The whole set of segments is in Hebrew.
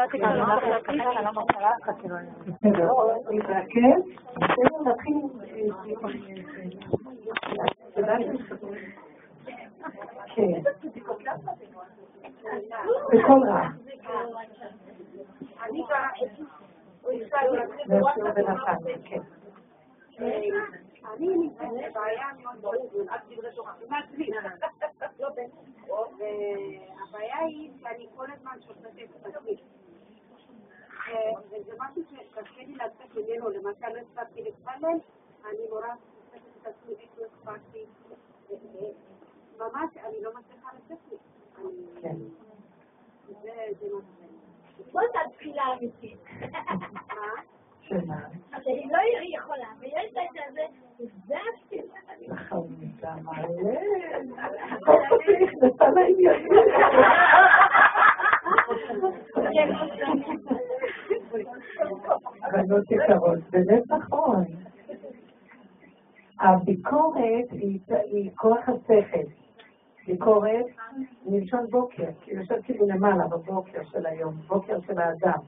יודעת אם זה מחלקה, אני לא מחלה, כאילו... בסדר, להתרכז, להתחיל... כן. בכל רע. אני נמצאת בבעיה מאוד ברור, עד דברי תורה, מעצמי. והבעיה היא שאני כל הזמן. וזה משהו שקשה לי לצאת ממנו, למשל לא הספקתי להתפלל, אני נורא שופטת את עצמי, איך לא הספקתי. ממש, אני לא מצליחה לצאת מזה. זה מה שזה. זאת התפילה האמיתית. מה? אני לא יכולה, ויש לה את זה, זה התפילה. חמודה מלא. בנות יקרות, באמת נכון. הביקורת היא כוח השכל. ביקורת מלשון בוקר, כי יושב כאילו למעלה בבוקר של היום, בוקר של האדם.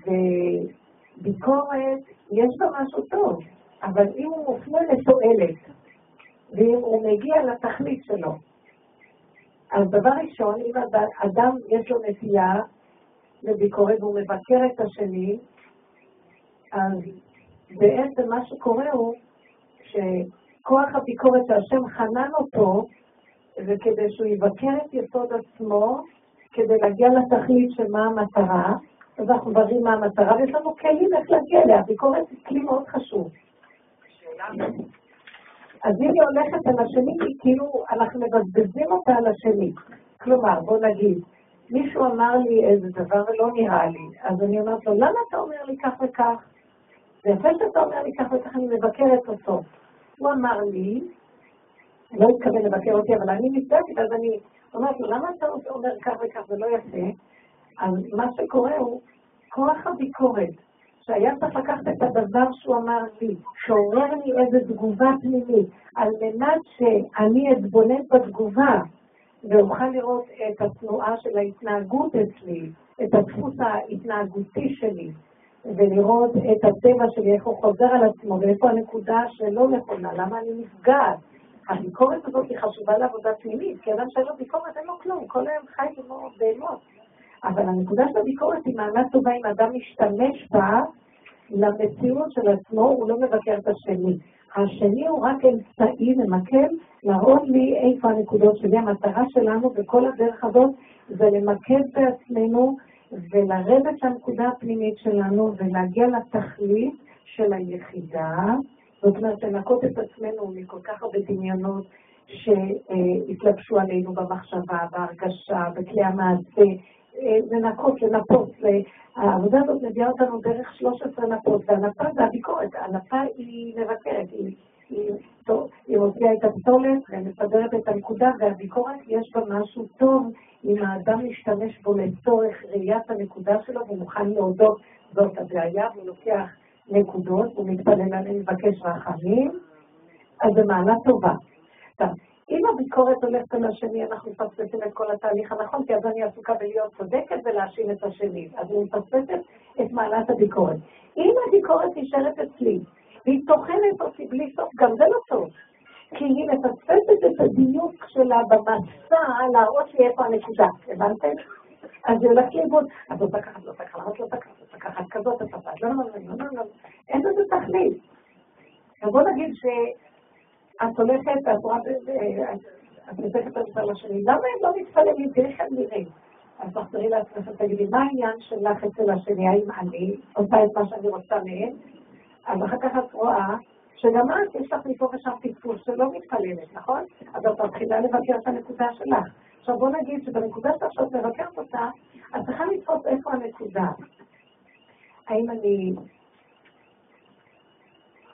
וביקורת, יש בה משהו טוב, אבל אם הוא מופנה לתועלת, ואם הוא מגיע לתכלית שלו, אז דבר ראשון, אם אד- אדם יש לו נטייה לביקורת והוא מבקר את השני, אז בעצם מה שקורה הוא שכוח הביקורת שהשם חנן אותו, וכדי שהוא יבקר את יסוד עצמו, כדי להגיע לתכלית של מה המטרה, אז אנחנו מבררים מה המטרה, ויש לנו כלים איך להגיע אליה. הביקורת היא כלי מאוד חשוב. אז אם היא הולכת על השני, היא כאילו אנחנו מבזבזים אותה על השני. כלומר, בוא נגיד, מישהו אמר לי איזה דבר ולא נראה לי, אז אני אומרת לו, למה אתה אומר לי כך וכך? זה יפה שאתה אומר לי כך וכך, אני מבקרת אותו. הוא אמר לי, לא התכוון לבקר אותי, אבל אני נפגעתי, ואז אני אומרת לו, למה אתה אומר כך וכך, זה לא יפה? אז מה שקורה הוא, כוח הביקורת, שהיה צריך לקחת את הדבר שהוא אמר לי, שעורר לי איזו תגובה פנימית, על מנת שאני אתבונן בתגובה, ואוכל לראות את התנועה של ההתנהגות אצלי, את הדפוס ההתנהגותי שלי, ולראות את הטבע שלי, איך הוא חוזר על עצמו, ואיפה הנקודה שלא נכונה, למה אני נפגעת. הביקורת הזאת היא חשובה לעבודה פנימית, כי אדם שאין לו ביקורת אין לו כלום, כל היום חי כמו בהמות. אבל הנקודה של הביקורת היא מענה טובה אם האדם משתמש בה למציאות של עצמו, הוא לא מבקר את השני. השני הוא רק אמצעי ממקם להראות לי איפה הנקודות שלי. המטרה שלנו בכל הדרך הזאת זה למקד בעצמנו ולרדת לנקודה הפנימית שלנו ולהגיע לתכלית של היחידה. זאת אומרת, לנקות את עצמנו מכל כך הרבה דמיונות שהתלבשו עלינו במחשבה, בהרגשה, בכלי המעשה, לנקות, לנפות. העבודה הזאת מביאה אותנו דרך 13 נפות, והנפה זה הביקורת. הנפה היא מבקרת, היא, היא, מוציאה את הפסולת ומסדרת את הנקודה, והביקורת יש בה משהו טוב אם האדם משתמש בו לצורך ראיית הנקודה שלו והוא מוכן להודות זאת הבעיה, והוא לוקח נקודות, הוא מתפלל עליהם, מבקש רחמים, אז זו מעלה טובה. אם הביקורת הולכת על השני, אנחנו מפספסים את כל התהליך הנכון, כי אז אני עסוקה בלהיות צודקת ולהאשים את השני. אז אני מפספסת את מעלת הביקורת. אם הביקורת נשארת אצלי, והיא טוחנת אותי בלי סוף, גם זה לא טוב. כי היא מפספסת את הדיוק שלה במסע להראות לי איפה הנקודה. הבנתם? אז זה הולך לאיבוד. את לא תקחת, לא תקחת, למה את לא תקחת? את לקחת כזאת, את עשת, לא, לא, לא, לא, לא, אין לזה תכלית. אז בוא נגיד שאת הולכת, את רואה, את נותנת את זה לשני, למה הם לא מתפללים? תראי איך הם נראים. אז תחזרי לעצמך ותגידי, מה העניין שלך אצל השני? האם אני עושה את מה שאני רוצה מהם? אז אחר כך את רואה שגם את, יש לך מפה ושם טיפול שלא מתפללת, נכון? אז את מתחילה לבקר את הנקודה שלך. עכשיו בוא נגיד שבנקודה שלך שאת מבקרת אותה, את צריכה לתפוס איפה הנקודה. האם אני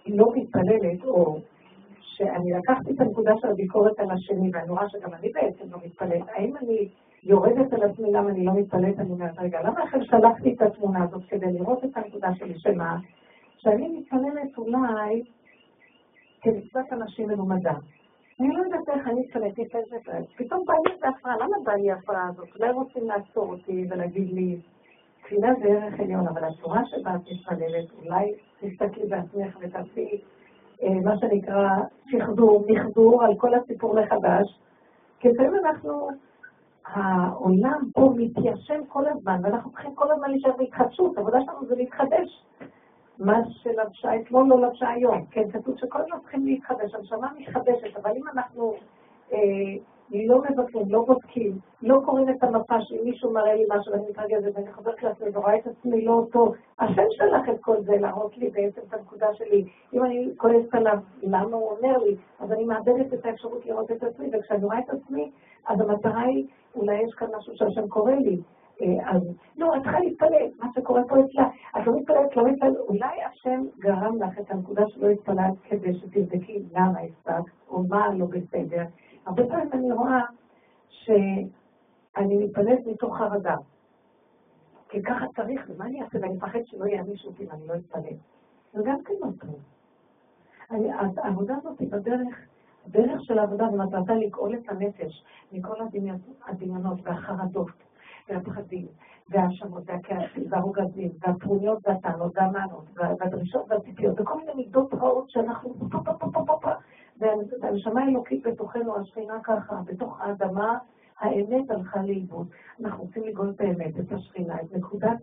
לא מתפללת, או שאני לקחתי את הנקודה של הביקורת על השני, ואני רואה שגם אני בעצם לא מתפללת, האם אני יורדת על עצמי למה אני לא מתפללת, אני אומרת, רגע, למה לכם שלחתי את התמונה הזאת כדי לראות את הנקודה שלי, שמה? שאני מתפללת אולי כמצוות אנשים מלומדה. אני לא יודעת איך אני התפלאתי את זה, פתאום בא לי איזה הפרעה, למה בא לי ההפרעה הזאת? אולי רוצים לעצור אותי ולהגיד לי, תפילה זה ערך עליון, אבל הצורה שבה את מתפללת, אולי תסתכלי בעצמך ותעשי מה שנקרא שחזור, מחזור על כל הסיפור מחדש, כי לפעמים אנחנו, העולם פה מתיישן כל הזמן, ואנחנו צריכים כל הזמן להישאר בהתחדשות, העבודה שלנו זה להתחדש. מה שלבשה אתמול לא לבשה היום. כן, כתוב שכל הזמן צריכים להתחדש, הנשמה מתחדשת, אבל אם אנחנו אה, לא מבקרים, לא בודקים, לא קוראים את המפה שאם מישהו מראה לי משהו ואני מתרגזת ואני חוזרת לעצמי ורואה את עצמי לא אותו, השם שלח את כל זה להראות לי בעצם את הנקודה שלי. אם אני כועסת עליו, למה הוא אומר לי? אז אני מאבדת את האפשרות לראות את עצמי, וכשאני רואה את עצמי, אז המטרה היא, אולי יש כאן משהו שהשם קורא לי. אה, אז לא, את צריכה להתפלל, מה שקורה פה אצלה. את לא מתפללת, לא מתפללת, אולי השם גרם לך את הנקודה שלא התפללת כדי שתבדקי למה הפסקת, או מה לא בסדר. הרבה פעמים אני רואה שאני מתפללת מתוך חרדה. כי ככה צריך, ומה אני אעשה? ואני מפחד שלא יענישו אותי אם אני לא אתפלל. זה גם כן לא טוב. העבודה הזאת היא בדרך, הדרך של העבודה ומטרתה לגאול את הנפש מכל הדמיונות והחרדות והפחדים וההאשמות והכעסים והרוגזים והטרוניות והטענות והמענות והדרישות והציפיות וכל מיני מידות רעות שאנחנו פה פה פה פה פה פה והנשמה האלוקית בתוכנו, השכינה ככה, בתוך האדמה, האמת הלכה לאיבוד. אנחנו רוצים לגאול את האמת, את השכינה, את נקודת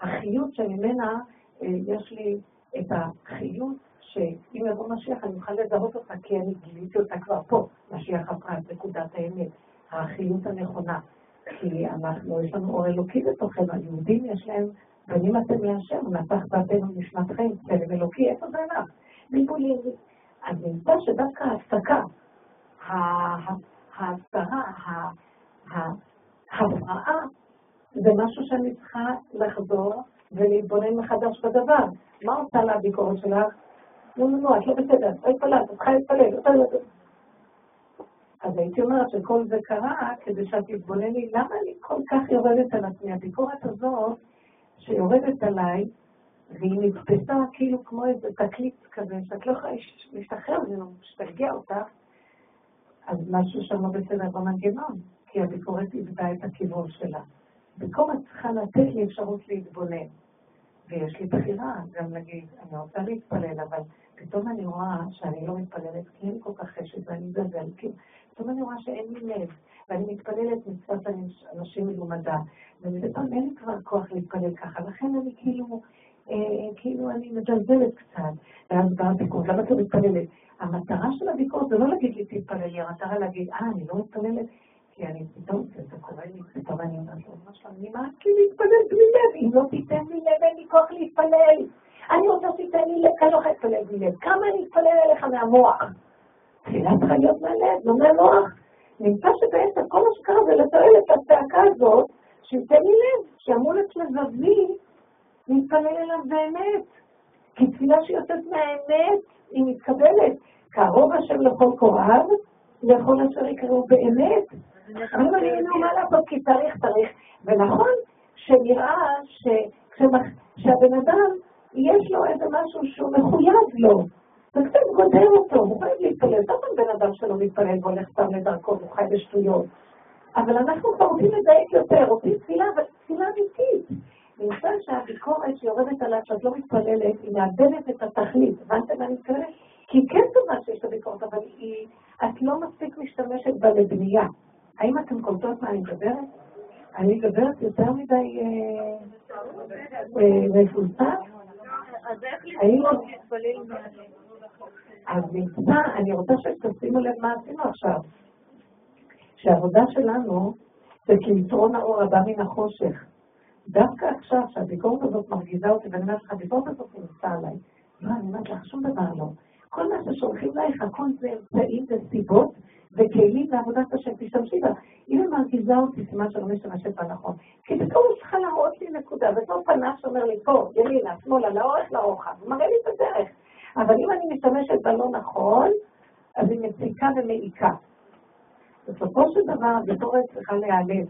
החיות שממנה אה, יש לי את החיות שאם יבוא משיח אני אוכל לזהות אותה כי אני גיליתי אותה כבר פה, משיח הפרט, נקודת האמת, החיות הנכונה. כי אנחנו, יש לנו אור אלוקי בתוכנו, היהודים יש להם, בנים אתם להשם, נפח דעתנו נשמתכם, צלם אלוקי, איפה זה הלך? מבולים, אז נמצא שדווקא ההפסקה, ההסתרה, ההפרעה, זה משהו שאני צריכה לחזור ולהתבונן מחדש בדבר. מה עושה לה הביקורת שלך? נו, נו, נו, את לא בסדר, לא התפללת, את צריכה להתפלל, לא אז הייתי אומרת שכל זה קרה כדי שאת תתבונני, למה אני כל כך יורדת על עצמי? הביקורת הזאת שיורדת עליי, והיא נתפסה כאילו כמו איזה תקליט כזה, שאת לא יכולה להשתחרר ממנו, שתרגיע אותך, אז משהו שם לא בסדר במנגנון, כי הביקורת איבדה את הכיוון שלה. ביקורת צריכה לתת לי אפשרות להתבונן. ויש לי בחירה גם להגיד, אני רוצה להתפלל, אבל פתאום אני רואה שאני לא מתפללת כי אין כל כך חשת ואני מזלזל, פתאום אני רואה שאין לי לב, ואני מתפללת מצוות אנשים מלומדה, ומדי פעם אין לי כבר כוח להתפלל ככה, לכן אני כאילו... אה, כאילו אני מזלזלת קצת, ואז באה הביקורת, למה את לא מתפללת? המטרה של הביקורת זה לא להגיד לי תתפללי, המטרה להגיד, אה, אני לא מתפללת, כי אני פתאום, זה קורה לי, פתאום אני אומרת לו, מה שלום, אני לי להתפלל בלי לב, אם לא תיתן לי לב, אין לי כוח להתפלל. אני רוצה שתיתן לי לב, אני לא יכולה להתפלל בלי לב. כמה אני אתפלל אליך מהמוח? תפילה צריכה להיות מהלב, לא מהמוח. נמצא שבעצם כל מה שקרה זה לתועל את הצעקה הזאת, שייתן לי לב, שאמור את לבבי להתפלל אליו באמת. כי תפילה שיוצאת מהאמת, היא מתקבלת. קרוב השם לכל קוראיו, לכל אשר יקראו באמת. אבל אני לא מה לעשות, כי צריך, צריך. ונכון שנראה שהבן אדם, יש לו איזה משהו שהוא מחויב לו. זה קצת גודר אותו, הוא חייב להתפלל. לא בן אדם שלא מתפלל והולך סתם לדרכו, הוא חי בשטויות. אבל אנחנו כבר רוצים לדייק יותר, רוצים תפילה, אבל תפילה אמיתית. נמצא שהביקורת שיורדת עליו שאת לא מתפללת, היא מאבדת את התכלית. הבנתם מה אני מתכוונת? כי היא כן טובה שיש לה ביקורת, אבל היא, את לא מספיק משתמשת בה לבנייה. האם אתם קולטות מה אני מדברת? אני מדברת יותר מדי מפולסה? האם... אז נמצא, אני רוצה שתשימו לב מה עשינו עכשיו. שהעבודה שלנו זה כיתרון האור הבא מן החושך. דווקא עכשיו, שהביקורת הזאת מרגיזה אותי, ואני אומרת לך, הביקורת הזאת נמצא עליי. לא, אני אומרת לך, שום דבר לא. כל מה ששולחים לך, הכל זה אמצעים וסיבות וכלים לעבודת השם, תשתמשי בה. אם היא מרגיזה אותי, סימן שלא משתמשת בה נכון. כי היא צריכה להראות לי נקודה, ופתאום פנס שאומר לי, פה, ימינה, שמאלה, לאורך, לרוחב, מראה לי את הדרך. אבל אם אני משתמשת בה לא נכון, אז היא מציקה ומעיקה. בסופו של דבר הביקורת צריכה להיעלם.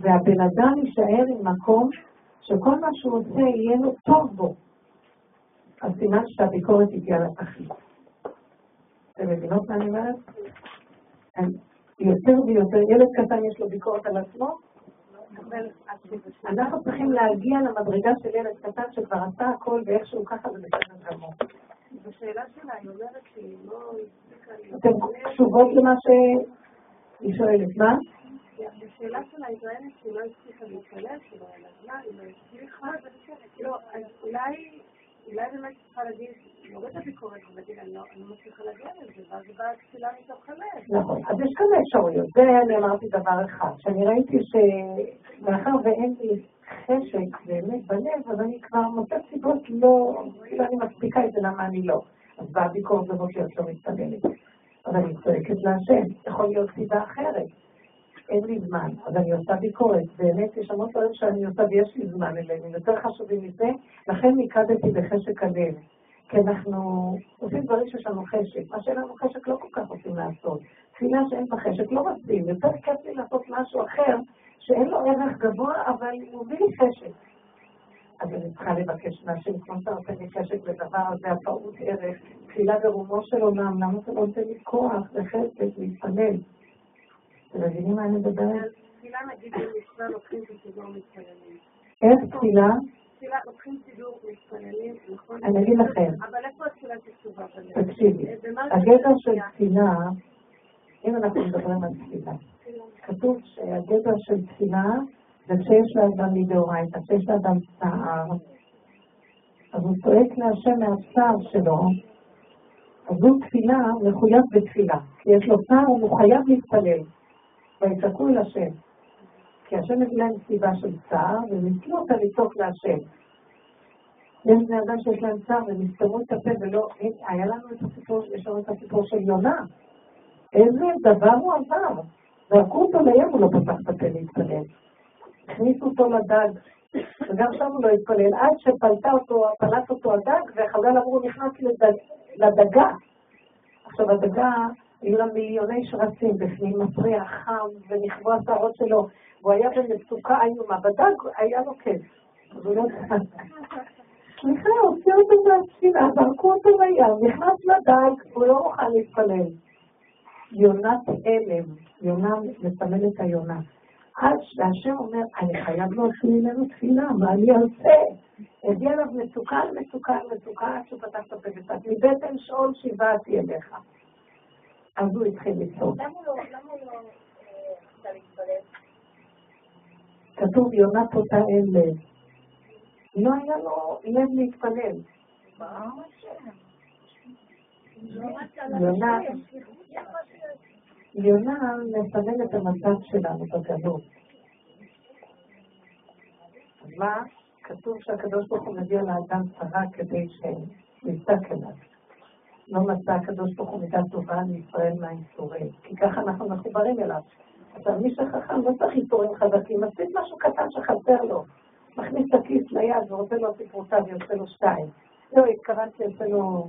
והבן אדם יישאר עם מקום שכל מה שהוא עושה יהיה לו טוב בו. אז סימן שהביקורת הגיעה לתכלית. אתם מבינות מה אני אומרת? יותר ויותר, ילד קטן יש לו ביקורת על עצמו, אנחנו צריכים להגיע למדרגה של ילד קטן שכבר עשה הכל ואיכשהו ככה זה בסדר גמור. בשאלה שלה, היא אומרת שהיא לא הספיקה. אתן קשובות למה שהיא שואלת, מה? בשאלה שלה היא טוענת שהיא לא הצליחה להתפלל, שלא היה לה זמן, היא לא הצליחה. לא, אז אולי, אולי באמת צריכה להגיד, להוריד את הביקורת ולהגיד, אני לא אני לא מצליחה להגיע לזה, ואז היא באה תפילה מתוך הלב. נכון. אז יש כמה אפשרויות. זה אני אמרתי דבר אחד, שאני ראיתי שמאחר ואין לי חשק באמת בלב, אז אני כבר מוצאת סיבות לא, כאילו אני מספיקה את זה, למה אני לא. אז באה ביקורת הזאת שאת לא מתפללת. אז אני צועקת להשם, יכול להיות סיבה אחרת. אין לי זמן, אז אני עושה ביקורת. באמת, יש המון דברים שאני עושה ויש לי זמן אליהם, הם יותר חשובים מזה, לכן מיקדתי בחשק הלב. כי אנחנו עושים דברים שיש לנו חשק. מה שאין לנו חשק לא כל כך רוצים לעשות. תפילה שאין בה חשק לא רוצים. יותר כיף לי לעשות משהו אחר, שאין לו ערך גבוה, אבל הוא מביא לי חשק. אז אני צריכה לבקש מהשם, כמו שאתה נותן לי חשק לדבר הזה, הפעוט ערך, תפילה ברומו של עולם, למה אתה לא נותן לי כוח וחשק להתפלל? אתם מבינים מה אני מדברת? תפילה נגיד במצווה לוקחים את הסידור מתפללים. איך תפילה? תפילה לוקחים סידור מתפללים, נכון? אני אגיד לכם. אבל איפה התפילה שכתובה? תקשיבי, זה הגדר של? תפילה, אם אנחנו מדברים על תפילה, כתוב שהגדר של תפילה זה כשיש לאדם מדאורייתא, כשיש לאדם צער, אז הוא צועק להשם מהצער שלו, אז הוא תפילה, מחויב בתפילה, כי יש לו צער, הוא חייב להתפלל, ויצעקו אל השם. כי השם מביא להם סיבה של צער, והם ניסו אותה לצעוק להשם. יש בני אדם שיש להם צער והם יסתמו את הפה ולא... היה לנו את הסיפור, יש לנו את הסיפור של יונה. איזה דבר הוא עבר. זרקו אותו לים, הוא לא פתח את הפה להתפלל. הכניסו אותו לדג, וגם שם הוא לא התפלל, עד שפלטה אותו, פלט אותו הדג, וחז"ל אמרו, נכנס לדג, לדגה. עכשיו, הדגה, היו לה מיליוני שרצים בפנים, מפריע, חם, ונכבו השערות שלו, והוא היה במצוקה איומה. בדג היה לו כיף. אז לא... סליחה, הוציאו אותו מהתפילה, זרקו אותו לים, נכנס לדג, הוא לא מוכן להתפלל. יונת הלם, יונה מסמל את היונה. עד שהשם אומר, אני חייב להוציא ממנו תפילה, מה אני אעשה? הביא עליו מצוקה על מצוקה על מצוקה עד שהוא פתח את הפה מבטן שאול שיבעתי אליך. אז הוא התחיל לצעוק. לא לא, אה? כתוב יונה פותה אין לב. לא היה לו לב להתפלל. יונה, מסמל את המצב שלנו בגלות. מה? כתוב שהקדוש ברוך הוא מביא לאדם צרה כדי שיצעק אליו. לא מצא הקדוש ברוך הוא מידה טובה לישראל מהאיסורים, כי ככה אנחנו מחוברים אליו. אבל מי שחכם לא צריך איסורים חזקים, מספיק משהו קטן שחסר לו. מכניס את הכיס ליד ורוצה להוציא פרוטה ויוצא לו שתיים. לא, התכוונתי, יוצא לו...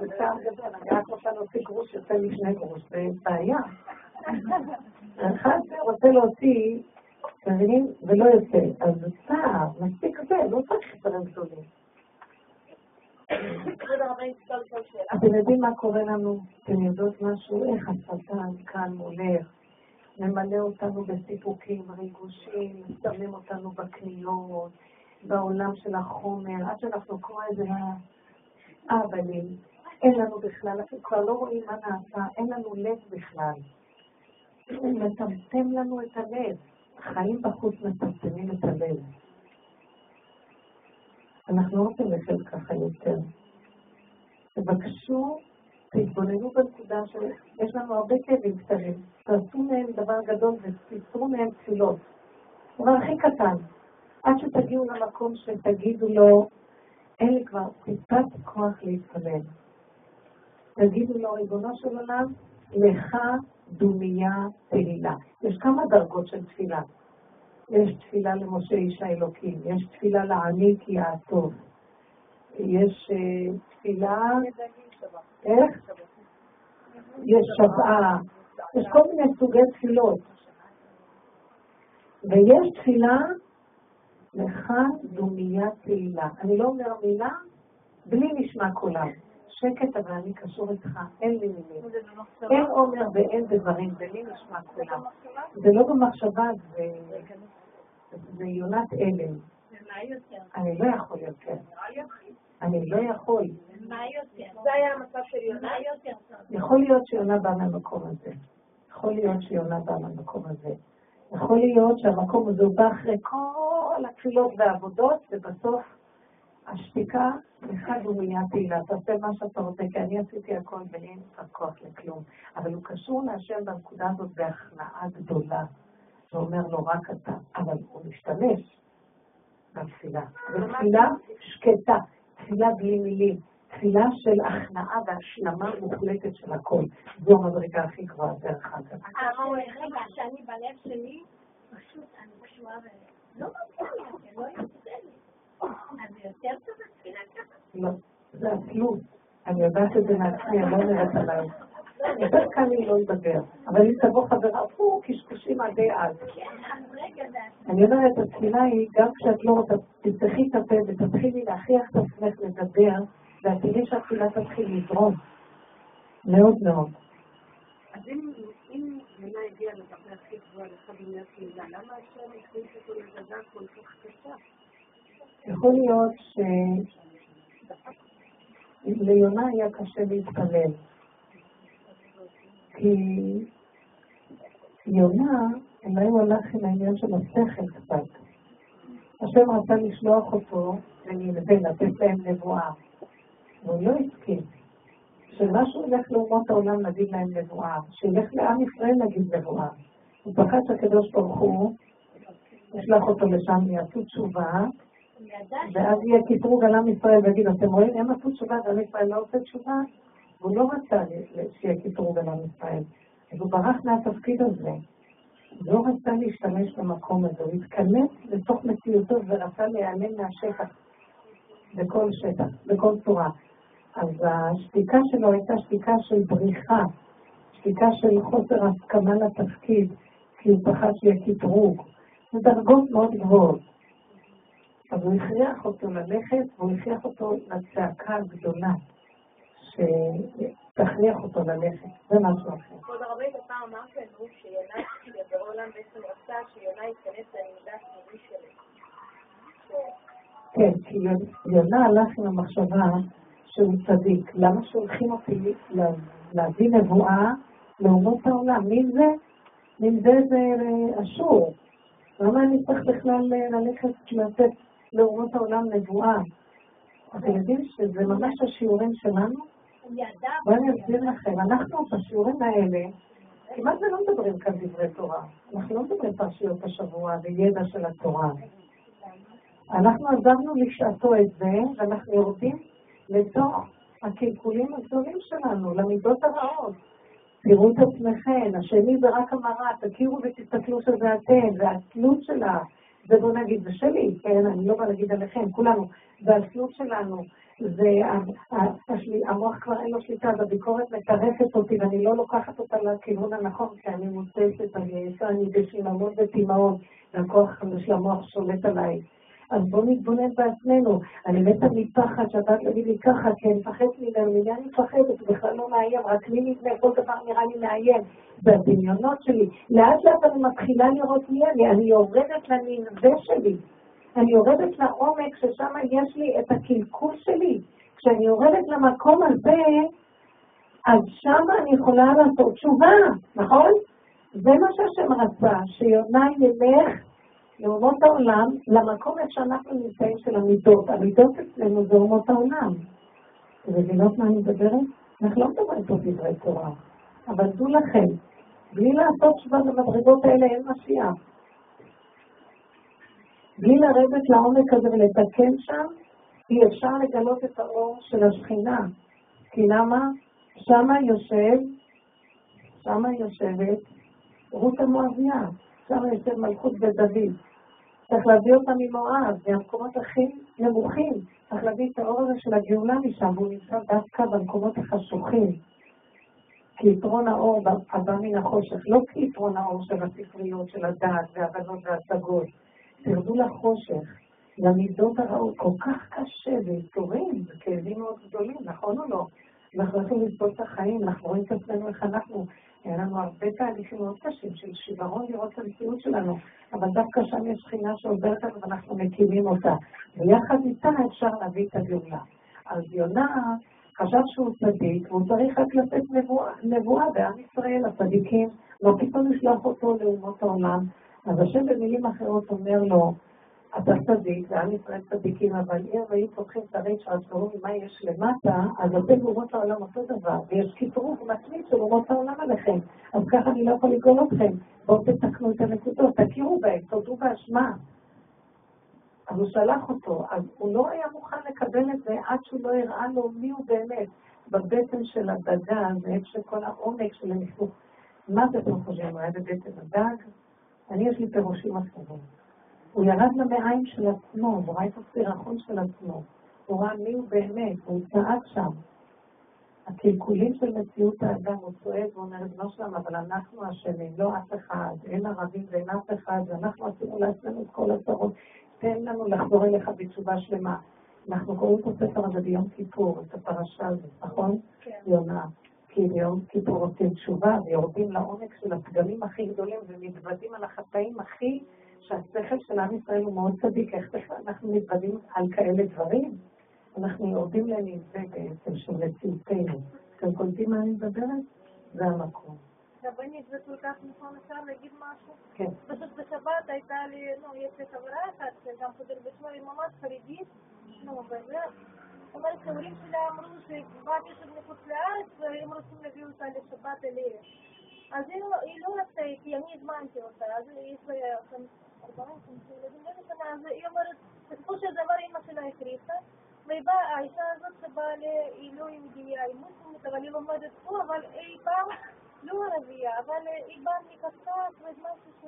זה צער גדול, אני רק רוצה להוציא גרוש, יוצא לי שני גרוש, זה בעיה. אחד רוצה להוציא, אתם מבינים? ולא יוצא. אז זה צער, מספיק זה, לא צריך דברים גדולים. כבוד הרבנית, כל כל שאלה. אתם יודעים מה קורה לנו? אתם יודעות משהו? איך השטן כאן הולך, ממלא אותנו בסיפוקים, ריגושים, שמים אותנו בקניות, בעולם של החומר, עד שאנחנו כמו איזה אהבלים. אין לנו בכלל, אנחנו כבר לא רואים מה נעשה, אין לנו לב בכלל. מטמטם לנו את הלב. חיים בחוץ מטמטמים את הלב. אנחנו לא רוצים לחיות ככה יותר. תבקשו, תתבוננו בנקודה שיש לנו הרבה כאבים קטנים, תעשו מהם דבר גדול ותיצרו מהם תפילות. דבר הכי קטן, עד שתגיעו למקום שתגידו לו, אין לי כבר טיפת כוח להתפלל. תגידו לו, ריבונו של עולם, לך דומיה תהילה. יש כמה דרגות של תפילה. יש תפילה למשה איש האלוקים, יש תפילה לעני כי יעטוב, יש אה, תפילה, איך? יש שבעה, יש כל מיני סוגי תפילות. ויש תפילה, לך דומיה תהילה. אני לא אומר מילה בלי נשמע קולם. שקט, אבל אני קשור איתך, אין לי מילים. אין עומר ואין דברים, ולי נשמע כולם. זה לא במחשבה, זה... זה יונת הלם. אני לא יכול יותר. אני לא יכול. זה היה המצב של יונה. יכול להיות שיונה באה מהמקום הזה. יכול להיות שיונה באה מהמקום הזה. יכול להיות שהמקום הזה הוא בא אחרי כל התפילות והעבודות, ובסוף השתיקה, הוא נהיה תהילה, תעשה מה שאתה רוצה, כי אני עשיתי הכל ואין לך כוח לכלום. אבל הוא קשור להשם בנקודה הזאת בהכנעה גדולה. שאומר לו רק אתה, אבל הוא משתמש בתפילה. ותפילה שקטה, תפילה בלי מילים, תפילה של הכנעה והשלמה מוחלטת של הכל. זו המדרגה הכי גבוהה, דרך אגב. רגע, שאני בלב שלי, פשוט אני קשורה ו... לא מגיע לי, לא יוצא לי. אז זה יותר טוב התפילה ככה? לא, זה התלות. אני יודעת את זה מעצמי, אני לא אומרת עליי. יותר קל לי לא לדבר. אבל אם תבוא חברה, פו, קשקושים עדי אז. אני אומרת, התפילה היא, גם כשאת לא רוצה, תפתחי את הפה ותתחילי להכריח את עצמך לדבר, ואת תראי שהתפילה תתחיל לזרום. מאוד מאוד. אז אם יונה הגיעה לדרגה הכי גבוהה לך בניין תהילה, למה השם הכניס אותו לדרגה כל כך קשה? יכול להיות שליונה היה קשה להתפלל. כי יונה, אולי הוא הלך עם העניין של השכל קצת. השם רצה לשלוח אותו לנלווה, לתת להם נבואה. והוא לא הסכים. שמשהו ילך לאומות העולם להגיד להם נבואה, שילך לעם ישראל להגיד נבואה. הוא פחד שהקדוש ברוך הוא ישלח אותו לשם, יעשו תשובה, ואז יהיה קטרוג על עם ישראל ויגיד, אתם רואים, הם עשו תשובה ועם ישראל לא עושה תשובה? והוא לא רצה שיהיה קטרוג על עם ישראל. אז הוא ברח מהתפקיד הזה. לא רצה להשתמש במקום הזה, הוא התכנס לתוך מציאותו ורצה להיעלם מהשטח, בכל שטח, בכל צורה. אז השתיקה שלו הייתה שתיקה של בריחה, שתיקה של חוסר הסכמה לתפקיד, כי הוא פחד שיהיה קטרוג. זה דרגות מאוד גבוהות. אז הוא הכריח אותו ללכת, והוא הכריח אותו לצעקה הגדולה. שתכריח אותו ללכת, זה משהו אחר. כבוד הרבית, פעם אמרת לנו שיונה, שבורא עולם בעצם רצה שיונה ייכנס ללמידה הפנימי שלו. כן, כי יונה הלך עם המחשבה שהוא צדיק. למה שולחים אותי להביא נבואה לאומות העולם? מי זה? מי זה זה אשור. למה אני צריך בכלל ללכת לתת לאומות העולם נבואה? אתם יודעים שזה ממש השיעורים שלנו? בואו אני אסביר לכם, אנחנו בשיעורים האלה, כמעט ולא מדברים כאן דברי תורה. אנחנו לא מדברים פרשיות השבוע וידע של התורה. אנחנו עזבנו לשעתו את זה, ואנחנו יורדים לתוך הקלקולים הגדולים שלנו, למידות הרעות. תראו את עצמכם, השני זה רק המראה, תכירו ותסתכלו שזה אתם, והתלות שלה, זה בוא נגיד, זה שלי, כן, אני לא באה להגיד עליכם, כולנו, והתלות שלנו, והמוח כבר אין לו שליטה, והביקורת מטרפת אותי, ואני לא לוקחת אותה לכיוון הנכון, כי אני מוצצת, אני אני בשיממון ותימהון, והכוח של המוח שולט עליי. אז בואו נתבונן בעצמנו. אני מתה מפחד שהבת תגיד לי ככה, כי אני מפחדת ממנו, ממי אני מפחדת? בכלל לא מאיים, רק לי נבנה, כל דבר נראה לי מאיים. והדמיונות שלי. לאט לאט אני מתחילה לראות מי אני, אני יורדת לנלווה שלי. אני יורדת לעומק ששם יש לי את הקלקול שלי. כשאני יורדת למקום הזה, אז שם אני יכולה לעשות תשובה, נכון? זה מה שהשם רצה, שיונה ילך לאומות העולם, למקום איפה שאנחנו נמצאים של המידות. המידות אצלנו זה אומות העולם. אתם מה אני מדברת? אנחנו לא מדברים פה דברי תורה, אבל דעו לכם, בלי לעשות תשובה במדרגות האלה אין משיח. בלי לרדת לעומק הזה ולתקן שם, אי אפשר לגלות את האור של השכינה. כי למה? שמה יושב, שמה יושבת רות המואביה, שמה יושב מלכות בית דוד. צריך להביא אותה ממואב, מהמקומות הכי נמוכים. צריך להביא את האור הזה של הגאולה משם, והוא נמצא דווקא במקומות החשוכים. כי יתרון האור הבא מן החושך, לא כי יתרון האור של הספריות, של הדעת והבנות וההשגות. תרדו לחושך, למידות הרעות, כל כך קשה, ויתורים, וכאבים מאוד גדולים, נכון או לא? אנחנו יכולים לסבול את החיים, אנחנו רואים את עצמנו איך אנחנו. היה לנו הרבה תהליכים מאוד קשים של שיוורון לראות את המציאות שלנו, אבל דווקא שם יש שכינה שעוברת לנו ואנחנו מקימים אותה. ויחד איתה אפשר להביא את הגאולה. אז יונה חשב שהוא צדיק, והוא צריך רק לתת נבואה, נבואה בעם ישראל, הצדיקים, לא פתאום לשלוח אותו לאומות העולם. אז השם במילים אחרות אומר לו, אתה צדיק, ועם ישראל צדיקים, אבל אם היו פותחים את הרשע, אז קוראים מה יש למטה, אז אתם אומות העולם אותו דבר, ויש כיתרוף מתמיד של אומות העולם עליכם, אז ככה אני לא יכול לגאול אתכם. בואו תתקנו את הנקודות, תכירו בהם, תודו באשמה. אז הוא שלח אותו, אז הוא לא היה מוכן לקבל את זה עד שהוא לא הראה לו מי הוא באמת. בבטן של הדגה, זה איפה שכל העומק של הניסוך. מה זה חושבים? הוא היה בבטן הדג? אני יש לי פירושים אחרים. הוא ירד למעיים של עצמו, הוא ראה את הסירחון של עצמו, הוא ראה מי הוא באמת, הוא צעק שם. הקלקולים של מציאות האדם, הוא צועק ואומר, לא שלם, אבל אנחנו אשמים, לא אף אחד, אין ערבים ואין אף אחד, ואנחנו עשינו לעצמנו את כל הצרות, תן לנו לחזור אליך בתשובה שלמה. אנחנו קוראים את הספר הזה ביום כיפור, את הפרשה הזאת, נכון? כן. יונה. כי ביום כיפור עושים תשובה ויורדים לעומק של הפגמים הכי גדולים ומתוודים על החטאים הכי שהשכל של עם ישראל הוא מאוד צדיק, איך בכלל אנחנו מתוודים על כאלה דברים? אנחנו יורדים לנבזה בעצם של מציאותנו. אתם קולטים מה אני מדברת? זה המקום. רבנית, זה כל כך נכון, אפשר להגיד משהו? כן. פשוט בשבת הייתה לי, נו, יש לי חברה אחת שגם חוזרת בשמו, היא ממש חרדית, נו, וזה, אומרת, ההורים שלה אמרו שבא מישהו מחוץ לארץ והם רוצים להביא אותה לשבת אליהם. אז היא לא רצתה, כי אני הזמנתי אותה, אז יש לה אז היא אומרת, בסופו של דבר אמא שלה הכריחה, ובאה האישה הזאת שבאה היא לא יהודייה, היא מוסלמית, אבל היא לומדת פה, אבל היא פעם לא ערבייה, אבל היא באה מקסקס ומשהו ש...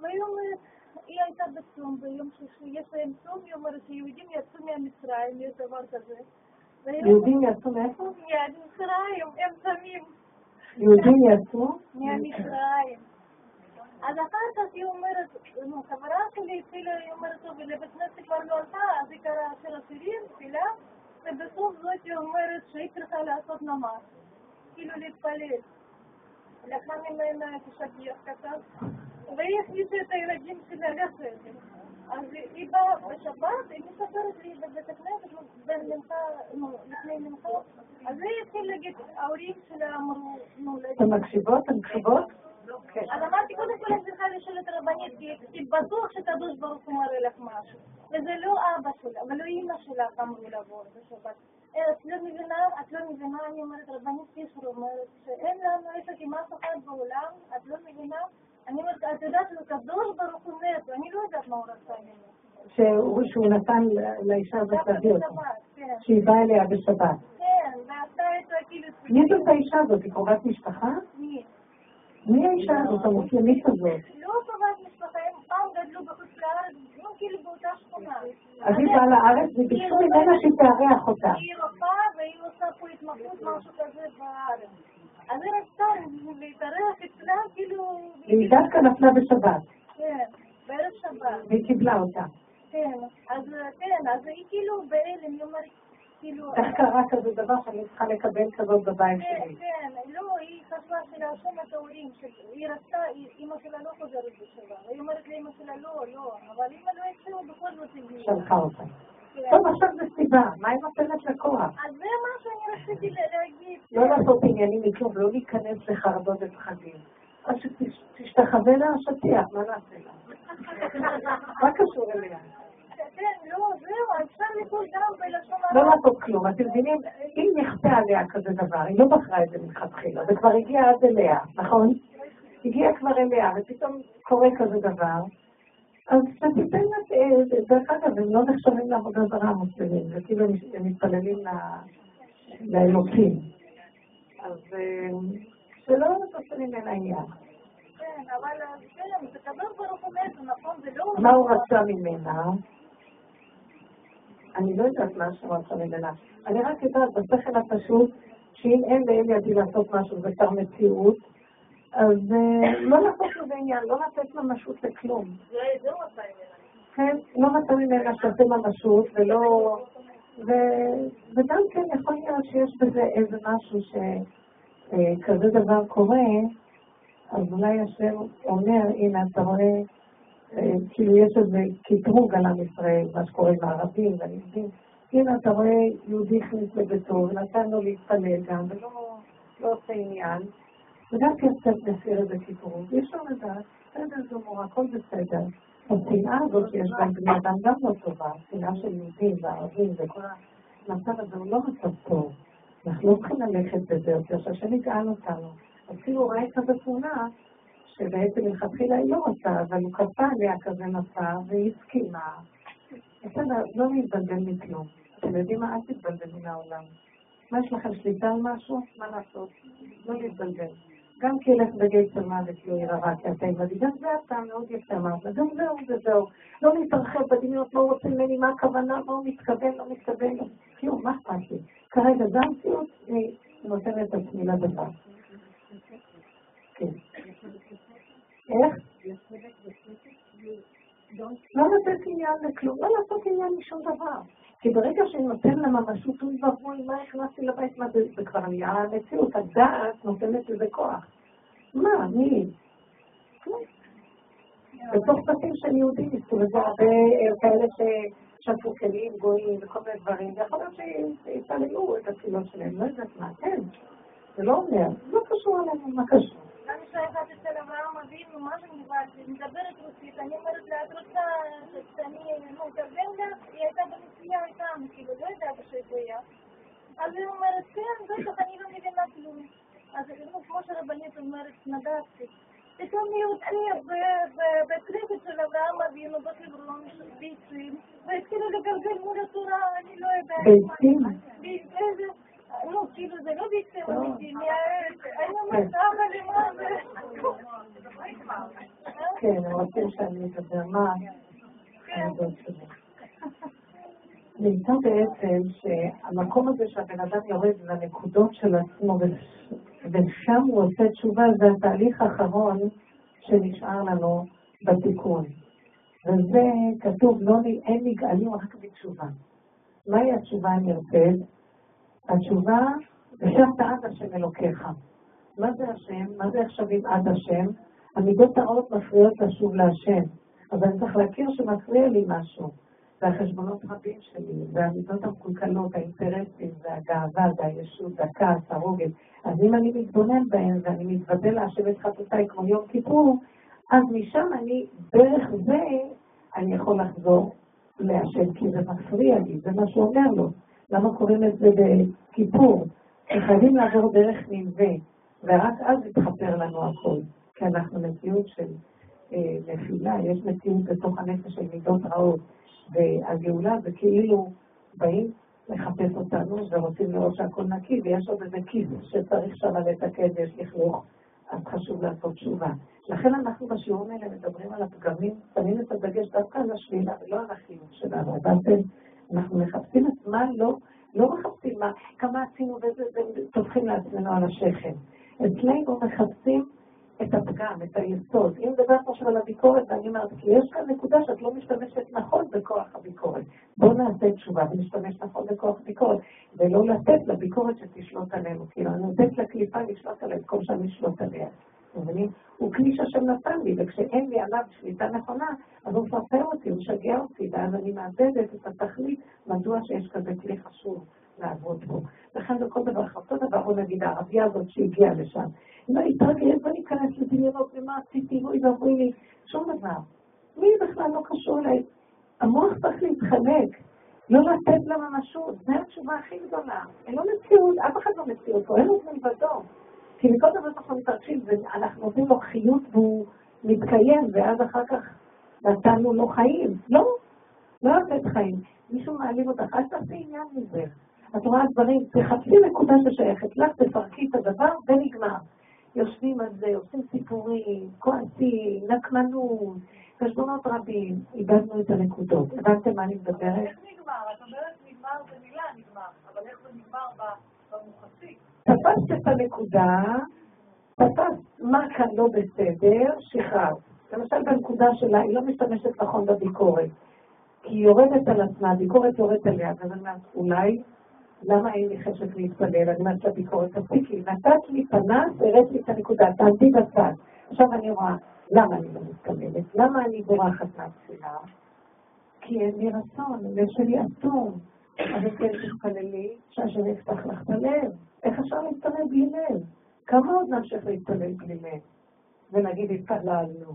והיא אומרת, היא הייתה בצום ביום שישי, יש להם צום, היא אומרת שיהודים יצאו מהמצרים, יש דבר כזה. יהודים יצאו מאיפה? מהמצרים, הם צמים. יהודים יצאו? מהמצרים. אז אחר כך היא אומרת, נו, חברה שלי התחילה, היא אומרת, טוב, לבית כנסת כבר לא עלתה, אז היא קראה של השירים, תפילה, ובסוף זאת היא אומרת שהיא צריכה לעשות נמ"ס, כאילו להתפלל. לקחה ממנה כשטיח קטן, הכניסה את הילדים שלה לסדר. אז היא באה בשבת, היא מספרת לי בבית הכנסת, לפני מנחה, אז היא התחילה להגיד, ההורים שלה אמרו, נו, אתם מקשיבות? אתם מקשיבות? אז אמרתי, קודם כל אני צריכה לשאול את הרבנית, כי בטוח שקדוש ברוך הוא מראה לך משהו. וזה לא אבא שלה, ולא אימא שלה אמרו לבוא בשבת. את לא מבינה, את לא מבינה, אני אומרת, רבנית פישר אומרת, שאין לנו עסק עם אף אחד בעולם, את לא מבינה? אני אומרת, את יודעת, הקדוש ברוך הוא מת, אני לא יודעת מה הוא רצה ממנו. שהוא נתן לאישה הזאת להביא אותו. כן. שהיא באה אליה בשבת. כן, ועשתה את כאילו... מי זאת האישה הזאת? היא קרובת משפחה? מי? מי האישה הזאת, המוסלמית הזאת? לא קרובת משפחה, הם פעם גדלו בחוץ לארץ, לא כאילו באותה שכונה. אז היא באה לארץ וביקשו ממנה שהיא תארח אותה. היא רופאה והיא עושה פה התמחות, משהו כזה בארץ. אז היא רצתה להתארח אצלם, כאילו... היא דווקא נפלה בשבת. כן, בערב שבת. והיא קיבלה אותה. כן, אז כן, אז היא כאילו בהלם, היא אומרת... כאילו... איך קרה כזה דבר שאני צריכה לקבל כזאת בבית כן, שלי? כן, לא, היא חשבה שלהשם את ההורים, היא רצתה, אימא שלה לא חוזרת בשבת, היא אומרת לאמא שלה לא, לא, אבל אמא לא הקשיבה, בכל זאת. שלחה אותה. טוב, עכשיו זה סיבה, מה היא נותנת לכוח? אז זה מה שאני רציתי להגיד. לא לעשות עניינים מכלום, לא להיכנס לחרדות ופחדים. אז שתשתחווה לה השטיח, מה נעשה לה? מה קשור אליה? כן, לא, לא לעשות כלום. אתם מבינים, אם נכפה עליה כזה דבר, היא לא בחרה את זה מלכתחילה, זה כבר הגיע עד אליה, נכון? הגיע כבר אליה, ופתאום קורה כזה דבר, אז אה, דרך אגב, הם לא נחשבים לעבודה זרה המוסלמים, זה כאילו הם מתפללים לאלוקים. אז אה, שלא תעשה ממנה עניין. כן, אבל זה קדוש ברוך הוא נכון? זה לא... מה הוא רצה ממנה? אני לא יודעת מה שהוא רצה ממנה. אני רק יודעת בשכל הפשוט, שאם אין לאל ידי לעשות משהו בתר מציאות, אז אה, לא לעשות לזה עניין, לא לתת ממשות לכלום. כן, לא מצא ממנה שתעשה ממשות, ולא... וגם כן יכול להיות שיש בזה איזה משהו שכזה דבר קורה, אז אולי השם אומר, הנה, אתה רואה, אה, כאילו יש איזה קטרוג על עם ישראל, מה שקורה עם הערבים והיהודים. הנה, אתה רואה, יהודי הכניס לביתו, ונתן לו להתפלל גם, ולא לא עושה עניין, וגם כן קצת מסיר איזה קטרוג. אי אפשר לדעת, בסדר גמור, הכל בסדר. השנאה הזאת שיש בהם בני אדם גם לא טובה, השנאה של יהודים וערבים וכל המצב הזה הוא לא מצב טוב. אנחנו לא צריכים ללכת בזה יותר, שהשם יגאל אותנו. אפילו ראה כזה תמונה, שבעצם מלכתחילה היא לא רוצה, אבל הוא כפה עליה כזה מסע, והיא הסכימה. בסדר, לא להתבלבל מכלום. אתם יודעים מה? אל תתבלבלו מהעולם. מה יש לכם שליטה על משהו? מה לעשות? לא להתבלבל. גם כי ילך בגיא של מוות לא יראה כי אתה עבדי. גם זה אתה מאוד יפה אמרת, גם זהו וזהו. לא להתרחב בדמיונות, הוא רוצה ממני, מה הכוונה, מה הוא מתכוון, לא מתכוון, כלום, מה אכפת לי? כרגע זה המציאות, אני נותנת את עצמי לדבר. כן. איך? לא לתת עניין לכלום, לא לעשות עניין משום דבר. כי ברגע שאני נותן לה ממשות, אוי ואבוי, מה הכנסתי לבית, מה זה, זה כבר נהיה המציאות, הדעת נותנת לזה כוח. מה, מי? בתוך בתים של יהודים מסתובבו הרבה אה, כאלה ששפו כלים, גויים וכל מיני דברים, ויכול להיות שיתעללו את התפילות שלהם, לא יודעת מה, כן. זה לא אומר, לא קשור אלינו, מה קשור? אני שייכת אצל אברהם אבינו, מה זה דיברתי? מדברת רוסית, אני אומרת לה, את רוצה שאני, נו, תרגם לה? היא הייתה בנסיעה איתם, כאילו, לא יודעת שאיפה היא. אז היא אומרת, כן, בטח, אני לא מבינה כלום. אז כמו שרבנית אומרת, נדעתי. פתאום אני בבית כנסת של אברהם אבינו, בחברון, ביצים, והתחילו לגלגל מול התורה, אני לא יודעת. ביצים? נו, כאילו זה לא ביצים אמיתיים, אני אומרת, אבא לי מה זה? כן, רוצים שאני אדבר, מה? נמצא בעצם שהמקום הזה שהבן אדם יורד לנקודות של עצמו ושם הוא עושה תשובה, זה התהליך האחרון שנשאר לנו בתיקון. וזה כתוב, לא, אין נגאלים רק בתשובה. מהי התשובה הנרפאת? התשובה, ושבת עד השם אלוקיך. מה זה השם? מה זה עכשווים עד השם? המידות הרעות מפריעות לשוב להשם. אז אני צריך להכיר שמפריע לי משהו. והחשבונות רבים שלי, והמידות המקולקלות, האינטרסים, והגאווה, והישות, והכעס, הרוגל. אז אם אני מתבונן בהם ואני מתוודה להשם את חטאותיי כמו יום כיפור, אז משם אני, דרך זה, אני יכול לחזור להשם, כי זה מפריע לי, זה מה שאומר לו. למה קוראים את זה בכיפור? כי חייבים לעבור דרך נלווה, ורק אז יתחפר לנו הכול. כי אנחנו מציאות של אה, נפילה, יש מציאות בתוך הנפש של מידות רעות. והגאולה זה כאילו באים לחפש אותנו ורוצים לראות שהכל נקי, ויש עוד איזה כיס שצריך שם לתקן ויש לכלוך, אז חשוב לעשות תשובה. לכן אנחנו בשיעורים האלה מדברים על הפגמים, שמים את הדגש דווקא על השלילה ולא על החיוב שלנו. הבנתם? אנחנו מחפשים את מה לא, לא מחפשים מה, כמה עשינו וזה, וטובחים לעצמנו על השכם. אצלנו מחפשים את הפגם, את היסוד. אם נדבר עכשיו על הביקורת, ואני אומרת, כי יש כאן נקודה שאת לא משתמשת נכון בכוח הביקורת. בואו נעשה תשובה ונשתמש נכון בכוח הביקורת, ולא לתת לביקורת שתשלוט עלינו. כאילו, אני נותנת לקליפה לשלוט עליהם, כל שאני אשלוט עליה. מבינים? הוא כלי שהשם נתן לי, וכשאין לי עליו שליטה נכונה, אז הוא מפרפר אותי, הוא משגע אותי, ואז אני מאבדת את התכלית, מדוע שיש כזה כלי חשוב לעבוד בו. לכן זה כל דבר, אותו דבר, בוא נגיד, הערבייה הזאת שהגיעה לשם. לא התרגל, בוא ניכנס לדמיונות, ומה עשיתי, אוי ואבוי לי, שום דבר. מי בכלל לא קשור אליי? המוח צריך להתחלק, לא לתת לה ממשות, זו התשובה הכי גדולה. אין לו מציאות, אף אחד לא מציאות פה, אין לו מלבדו. כי מכל דבר אנחנו מתרגשים, ואנחנו נותנים לו חיות והוא מתקיים, ואז אחר כך נתנו לו חיים. לא, לא לתת חיים. מישהו מעלים אותך, אל תעשי עניין מזה. את רואה דברים, תחפשי נקודה ששייכת לך, תפרקי את הדבר ונגמר. יושבים על זה, עושים סיפורים, כועסים, נקמנות, חשבונות רבים, איבדנו את הנקודות. הבנתם מה אני מדברת? איך נגמר? את אומרת נגמר במילה נגמר, אבל איך זה נגמר במוחסי? תפסת את הנקודה, תפסת מה כאן לא בסדר, שחררת. למשל בנקודה שלה, היא לא משתמשת נכון בביקורת. כי היא יורדת על עצמה, הביקורת יורדת עליה, ואז אני אומרת, אולי, למה אין לי חשק להתפלל? אני אומרת לביקורת, תפסיקי, נתת לי פנס, הראת לי את הנקודה, תעמדי בצד. עכשיו אני רואה, למה אני לא מתכוונת? למה אני בורחת מהתפילה? כי אין לי רצון, הלב שלי אטום. אז כן תתפללי, שהשם יפתח לך את הלב. איך אפשר להתפלל בלי לב? כמה עוד נמשיך להתפלל בלי לב? ונגיד התפללנו.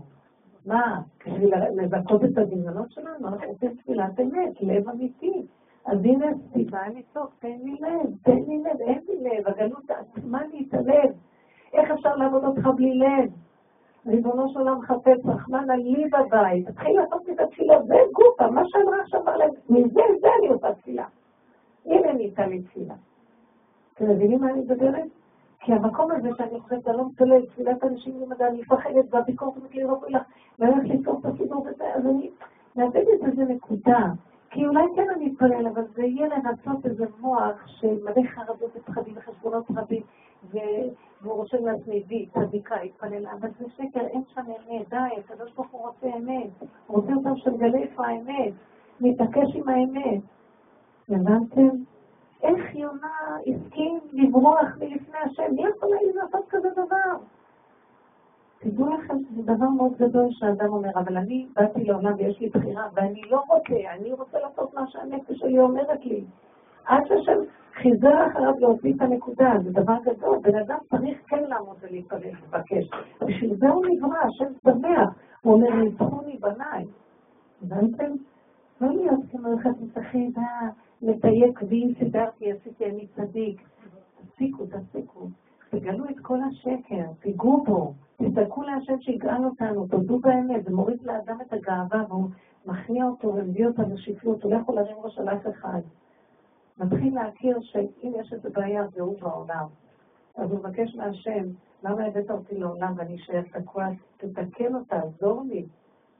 מה, בשביל לבטאות את הדמיונות שלנו? אנחנו רוצים תפילת אמת, לב אמיתי. אז הנה סיבה לצעוק, תן לי לב, תן לי לב, אין לי לב, הגלות עצמה לי את הלב. איך אפשר לעבוד אותך בלי לב? ריבונו של עולם חפץ רחמן לי בבית, תתחיל לעשות את התפילה, זה גופה, מה שאמרה עכשיו עליהם, מזה, זה אני עושה תפילה. הנה ניתן לי תפילה. אתם מבינים מה אני מדברת? כי המקום הזה שאני חושבת, אני לא מתפלל, תפילת אנשים למדע, אני מפחדת, והביקורת לי, לא לך, ואני הולכת לסוף את הסידור וזה, אז אני מאבדת איזה נקודה. כי אולי כן אני אתפלל, אבל זה יהיה לנסות איזה מוח שמלא חרדות ופחדים וחשבונות רבים, והוא רוצה לעצמי בי, צדיקה, יתפלל, אבל זה שקר, אין שם אמת, די, הקדוש ברוך הוא רוצה אמת, הוא רוצה אותם שנגלה איפה האמת, נתעקש עם האמת. הבנתם? איך יונה הסכים לברוח מלפני השם? מי יכול לי לעשות כזה דבר? תדעו לכם שזה דבר מאוד גדול שהאדם אומר, אבל אני באתי לעולם ויש לי בחירה, ואני לא רוצה, אני רוצה לעשות מה שהנפש שלי אומרת לי. עד שהשם חיזר אחריו להוציא את הנקודה, זה דבר גדול. בן אדם צריך כן לעמוד ולהתפלל ולבקש. בשביל זה הוא נברא, השם שמח. הוא אומר, ניצחוני בניי. הבנתם? לא להיות כמו אחד מתחיל, לתייק ואם סידרתי, עשיתי אני צדיק. תפסיקו, תפסיקו. תגלו את כל השקר, תיגעו בו, תסתכלו להשם שיגאל אותנו, תודו באמת, זה מוריד לאדם את הגאווה והוא מכניע אותו ומביא אותו לשפלות, הוא לא יכול להרים ראש על אף אחד. מתחיל להכיר שאם יש איזו בעיה זה הוא בעולם. אז הוא מבקש מהשם, למה הבאת אותי לעולם ואני אשאר תקוע? תתקן אותה, עזור לי,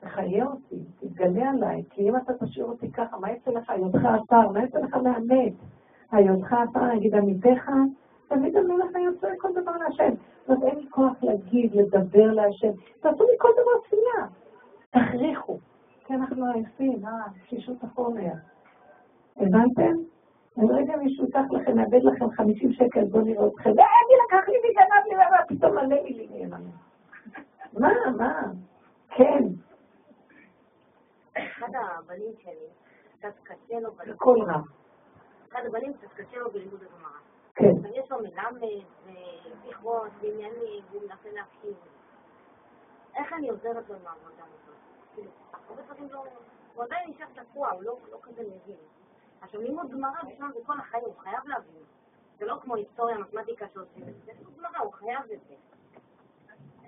תחיה אותי, תתגלה עליי, כי אם אתה תשאיר אותי ככה, מה יצא לך? היותך אתר, מה יצא לך מהמת? היותך אתר, נגיד עמיתך, תמיד המלך היה יוצא כל דבר להשם. זאת אומרת, אין לי כוח להגיד, לדבר להשם. תעשו לי כל דבר תפילה. תכריחו. כי אנחנו עייפים, אה, תשישות החומר. הבנתם? אני רגע מישהו ייקח לכם, יאבד לכם 50 שקל, בואו נראה אתכם. אה, מי לקח לי וגנב לי, ומה פתאום מלא מילים ימנו. מה, מה? כן. אחד הבנים שלי, קצת קשה לו... הכל רע. אחד הבנים קצת קשה לו בלימוד הגמרא. כן. יש לו מלמד וזכרות ועניינים, והוא מנסה להקשיב. איך אני עוזרת לו עם העבודה הזאת? כאילו, הרבה דברים לא... הוא עדיין נשאר תקוע, הוא לא, לא כזה מבין. עכשיו, לימוד גמרא בשביל זה כל החיים, הוא חייב להבין. זה לא כמו היסטוריה, מתמטיקה שעושים זה, זה גמרא, הוא חייב את זה.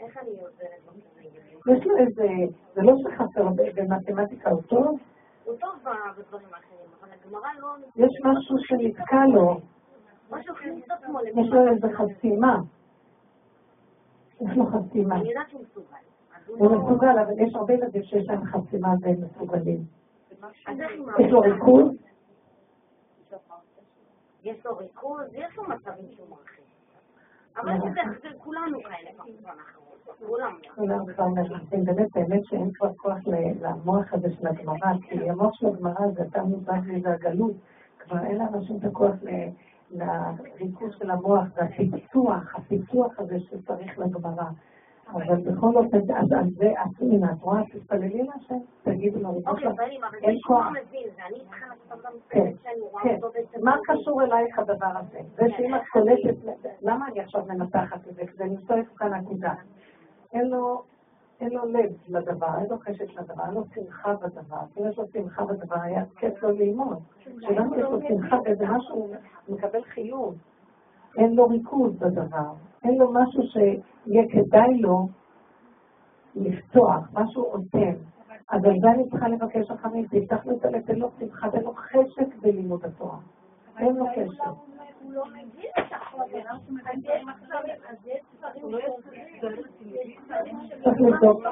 איך אני עוזרת לו? יש לו איזה... זה לא שחסר במתמטיקה, הוא טוב? הוא טוב בדברים האחרים, אבל הגמרא לא... יש משהו שנתקע לו. יש לו איזה חסימה. יש לו חסימה. אני יודעת שהוא מסוגל. הוא מסוגל, אבל יש הרבה ילדים שיש להם חסימה והם מסוגלים. יש לו ריכוז? יש לו ריכוז, יש לו מצבים שהוא מרחיב. אבל זה כולנו כאלה כולם כבר מרחיבים, באמת, באמת שאין כבר כוח למוח הזה של הגמרא, כי המוח של הגמרא זה אתה מוזר לי והגלות, כבר אין לאנשים את הכוח לריכוז של המוח והפיצוח, הפיצוח הזה שצריך לגמרא. אבל בכל אופן, אז זה, הנה, את רואה, תתפללי להשם, תגידו לו, אוקיי, אין כוח. כן, כן. מה קשור אלייך הדבר הזה? זה שאם את קולטת, למה אני עכשיו מנתחת את זה? כדי למצוא איפה כאן הנקודה. אין לו... אין לו לב לדבר, אין לו חשק לדבר, אין לו שמחה בדבר. אם יש לו שמחה בדבר, היה כיף לו ללמוד. כשלנו יש לו שמחה באיזה משהו, הוא מקבל חיוב. אין לו ריכוז בדבר. אין לו משהו שיהיה כדאי לו לפתוח, משהו עוטם. אז על זה אני צריכה לבקש אחרים, תפתח לו את הלב, תן לו שמחה, תן לו חשק בלימוד התורה. אין לו חשק. הוא לא מבין את החומר, צריך לבדוק.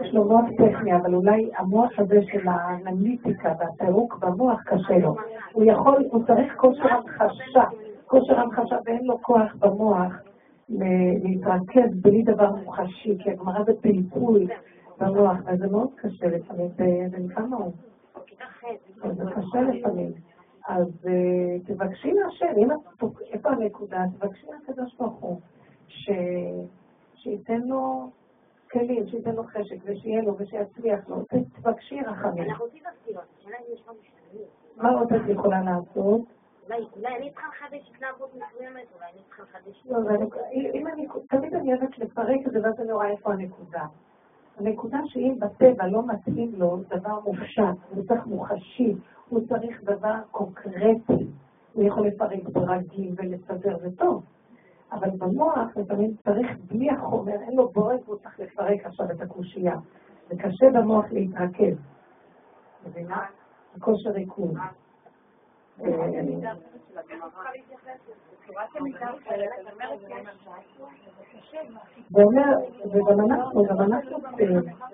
יש לו מוח טכני, אבל אולי המוח הזה של האנליטיקה והפירוק במוח קשה לו. הוא יכול, הוא צריך כושר המחשה, כושר המחשה ואין לו כוח במוח להתרכז בלי דבר מוחשי, כי הגמרא זה פלפול במוח, וזה מאוד קשה לפעמים, בן כמה הוא? זה קשה לפעמים. אז אה, תבקשי מהשם, אם את, איפה הנקודה? תבקשי מהקדוש ברוך הוא, שייתן לו כלים, שייתן לו חשק, ושיהיה לו, ושיצליח לו. תבקשי רחמים. אנחנו רוצים להסתיר, השאלה אם יש משהו שאני... מה עוד את יכולה לעשות? אולי אני צריכה לחדש התנהגות מסוימת, אולי אני צריכה לחדש... לא, אם אני, תמיד אני אוהבת לפרק את זה, ואז אני רואה איפה הנקודה. הנקודה שאם בטבע לא מתאים לו דבר מופשט, הוא צריך מוחשי, הוא צריך דבר קונקרטי, הוא יכול לפרק ברגים ולסדר, זה טוב. אבל במוח לפעמים צריך בלי החומר, אין לו בורג והוא צריך לפרק עכשיו את הקושייה. זה קשה במוח להתרכז. מבינה? כושר ריכוז. ואומר, וגם אנחנו, גם אנחנו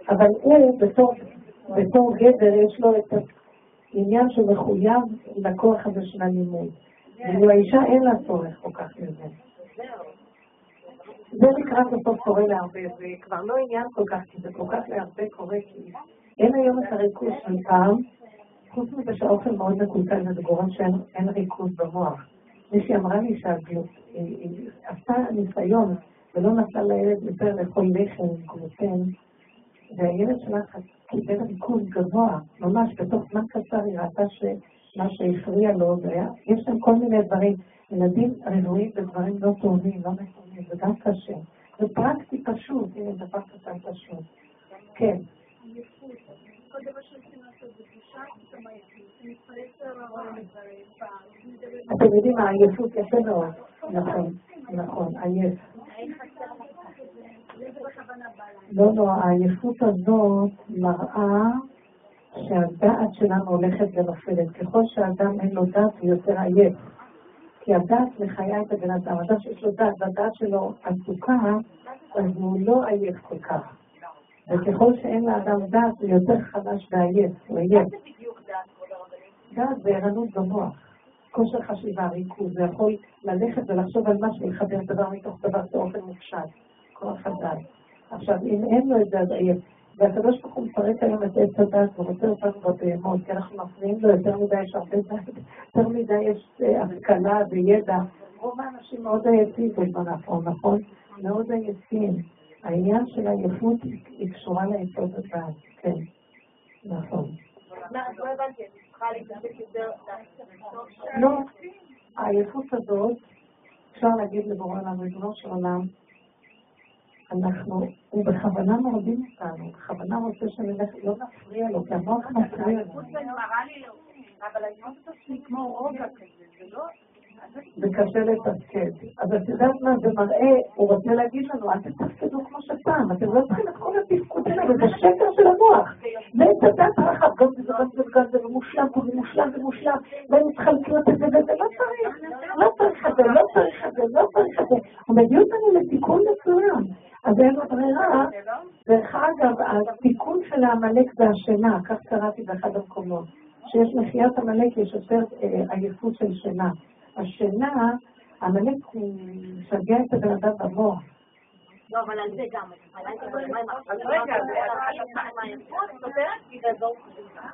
אבל הוא בתור גבר יש לו את העניין שמחויב לכוח הזה של הלימוד. ואילו האישה אין לה צורך כל כך לזה. זה לקראת הסוף קורה להרבה, זה כבר לא עניין כל כך, כי זה כל כך להרבה קורה, כי אין היום את הריכוז של פעם, חוץ מזה שהאוכל מאוד מקולקל וזה גורם שאין ריכוז במוח. מישהי אמרה לי שהיא עשתה ניסיון ולא נתנה לילד יותר לאכול לחם גלוטן, והילד שלה קיבל ריכוז גבוה, ממש בתוך זמן קצר היא ראתה שמה שהפריע לו זה היה, יש שם כל מיני דברים, ילדים רבועים בדברים לא טובים, לא נכונים, זה גם קשה. זה פרקטי פשוט, הנה דבר קטן פשוט. כן. אתם יודעים מה, עייפות יפה מאוד. נכון, נכון, עייף. לא, לא, העייפות הזאת מראה שהדעת שלנו הולכת ונופלת. ככל שאדם אין לו דעת, הוא יותר עייף. כי הדעת מחיה את הבן אדם. אדם שיש לו דעת והדעת שלו עסוקה, אז הוא לא עייף כל כך. וככל שאין לאדם דעת, הוא יותר חלש ועייף, הוא עייף. דעת זה ערנות במוח. כושר חשיבה, ריכוז, זה יכול ללכת ולחשוב על משהו, לחבר דבר מתוך דבר באופן מופשט, כוח הדעת. עכשיו, אם אין לו את זה, אז עייף. והקדוש ברוך הוא מפרק היום את עץ הדת ורוצה אותנו בבהמות, כי אנחנו מפריעים לו יותר מדי, יש הרבה דת, יותר מדי יש אה, השכלה וידע. רוב האנשים מאוד עייפים בזמן האחרון, נכון? מאוד עייפים. העניין של העייפות היא קשורה ליסוד הדת, כן, נכון. לא, העייפות הזאת, אפשר להגיד לבורא עולם, ריבונו של עולם, אנחנו, הוא בכוונה מורדים אותנו, בכוונה רוצה שנלך, לא נפריע לו, כי המוח מפריע לו. אבל אני אומרת עצמי כמו רוגע כזה, זה לא... זה קשה לתפקד. אז את יודעת מה זה מראה, הוא רוצה להגיד לנו, אל תתפקדו כמו שפעם, אתם לא צריכים את כל התפקוד האלה, זה שקר של המוח. ואת הדת הרחב, גם זה גם זה וגם זה ומושלם ומושלם ומושלם, והם מתחלקים את זה וזה, לא צריך, לא צריך את זה, לא צריך את זה, לא צריך את זה. הוא מביא אותנו לתיקון מסוים. אז אין לו ברירה. דרך אגב, התיקון של העמלק זה השינה, כך קראתי באחד המקומות. שיש מחיית עמלק, יש יותר אה, עייפות של שינה. השינה, עמלק הוא משגע את הבן אדם במוח. לא, אבל על זה גם.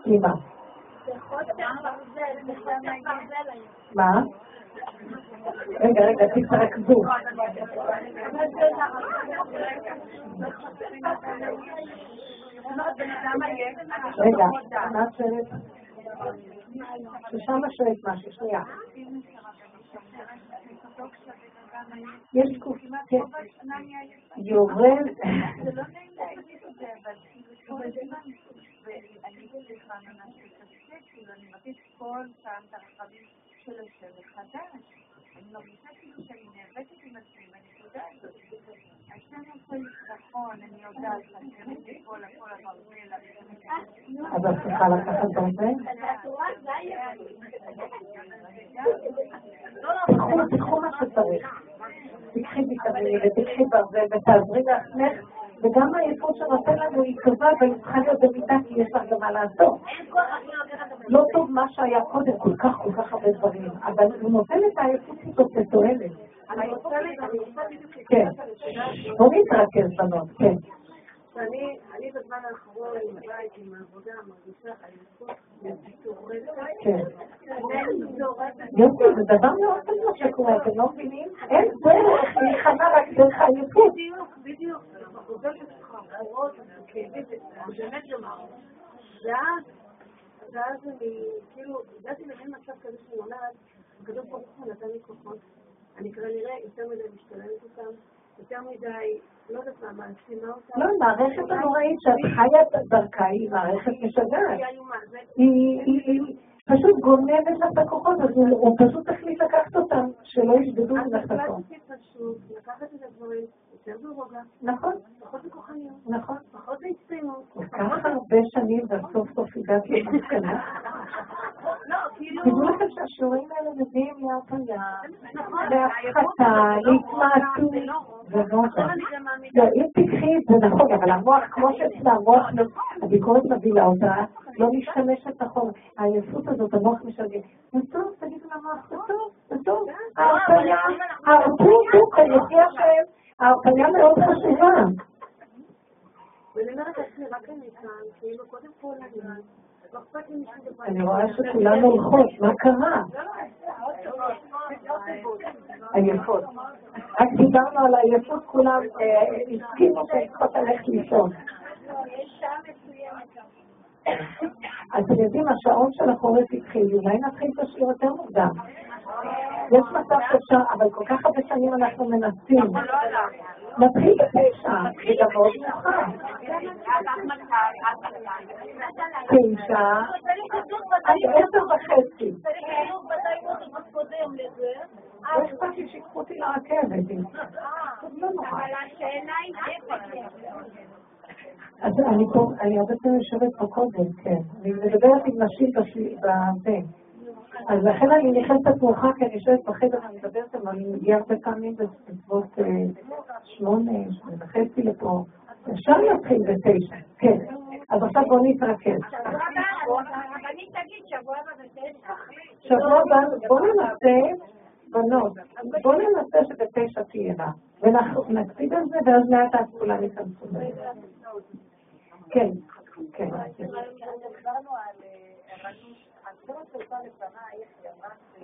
רגע, מה? רגע, רגע, תתרכזו. רגע, מה את שואלת? ששם שואלת משהו, שנייה. יש תקופה, כן, יורד... אני מבקש כל פעם את הרכבים של השם מחדש. אני מרגישה כאילו שאני נאבקת עם עצמי בנקודה הזאת. השם עושה לי נכון, אני יודעת שהשם כל הכל הברזל. אז את צריכה לקחת ברזל? תיקחו מה שצריך. תיקחי ויטמינים ותיקחי ברזל ותעזרי לעצמך. וגם העייפות שנותן לנו היא טובה והיא צריכה להיות במידה כי יש לך גם מה לעשות. לא טוב מה שהיה קודם, כל כך כל כך הרבה דברים, אבל הוא נותן את העייפות הזאת לתועלת. אני רוצה ל- אני רוצה בדיוק כן. בוא נתרכז בנות, כן. אני בזמן האחרון עם העבודה, מרגישה עייפות. כן. יופי, זה דבר מאוד מה שקורה, אתם לא מבינים? אין דרך להיכנע רק דרך העייפות. בדיוק, בדיוק. ואז, ואז אני, כאילו, הגעתי למין מצב כזה שאני אומרת, הקדוש ברוך הוא נתן לי כוחות, אני כנראה יותר מדי משתלמת אותם, יותר מדי, לא יודעת מה, מעצימה אותם. לא, מערכת הנוראית שאת חיה דרכה היא מערכת משגעת. היא איומה, פשוט גונבת לך את הכוחות, אז הוא פשוט החליט לקחת אותם, שלא ישדדו אז ממך את הכוח. החלטתי פשוט לקחת את הדברים יותר ברוגע, נכון, נכון. פחות בהצטיינות. כך הרבה שנים וסוף סוף הגעת למסקנה. לא. תדעו לכם שהשיעורים האלה מביאים להרפאיה, להפחתה, להתמעטות. זה לא מאמינה. לא, אם תקחי את זה נכון, אבל המוח, כמו שאצלה המוח, לא- הביקורת מבילה אותה, לא משתמשת נכון. העייפות הזאת, המוח משגע. זה טוב, תגידו למוח, זה טוב, זה טוב. ההרפאיה, הרפו דוקה, לפי השם, ההרפאיה מאוד חשובה. ואני אומרת לעצמי, רק אני כאן, כאילו, קודם כל אני כאן, לא. אני רואה שכולן הולכות, מה קרה? עייפות. רק דיברנו על העייפות, כולם אה, הסכימו שהן צריכות ללכת לישון. אז אתם יודעים, השעון של החורף התחיל, אולי נתחיל את השיר יותר מוקדם. יש מצב שאפשר, אבל כל כך הרבה שנים אנחנו מנסים. נתחיל בתשע, מאוד מאוחר. תשע, עד עשר וחצי. לא אכפת לי. אז אני הרבה פעמים יושבת פה קודם, כן. אני מדברת עם נשים בזה. אז לכן אני נכנסת מאוחר, כי אני יושבת בחדר ואני מדברת, אבל אני מגיעה הרבה פעמים בסביבות אה, שמונה, שמונה וחצי לפה. אפשר להתחיל בתשע, כן. אז עכשיו בואו נתרכז. שבוע הבא, בואו ננסה, בנות, בואו ננסה שבתשע תהיה לה. ואנחנו נקפיד על זה, ואז לאט לאט כולם ייכנסו לזה. כן, כן. דיברנו על ערנות, הגברת שהייתה לפנייך, ש...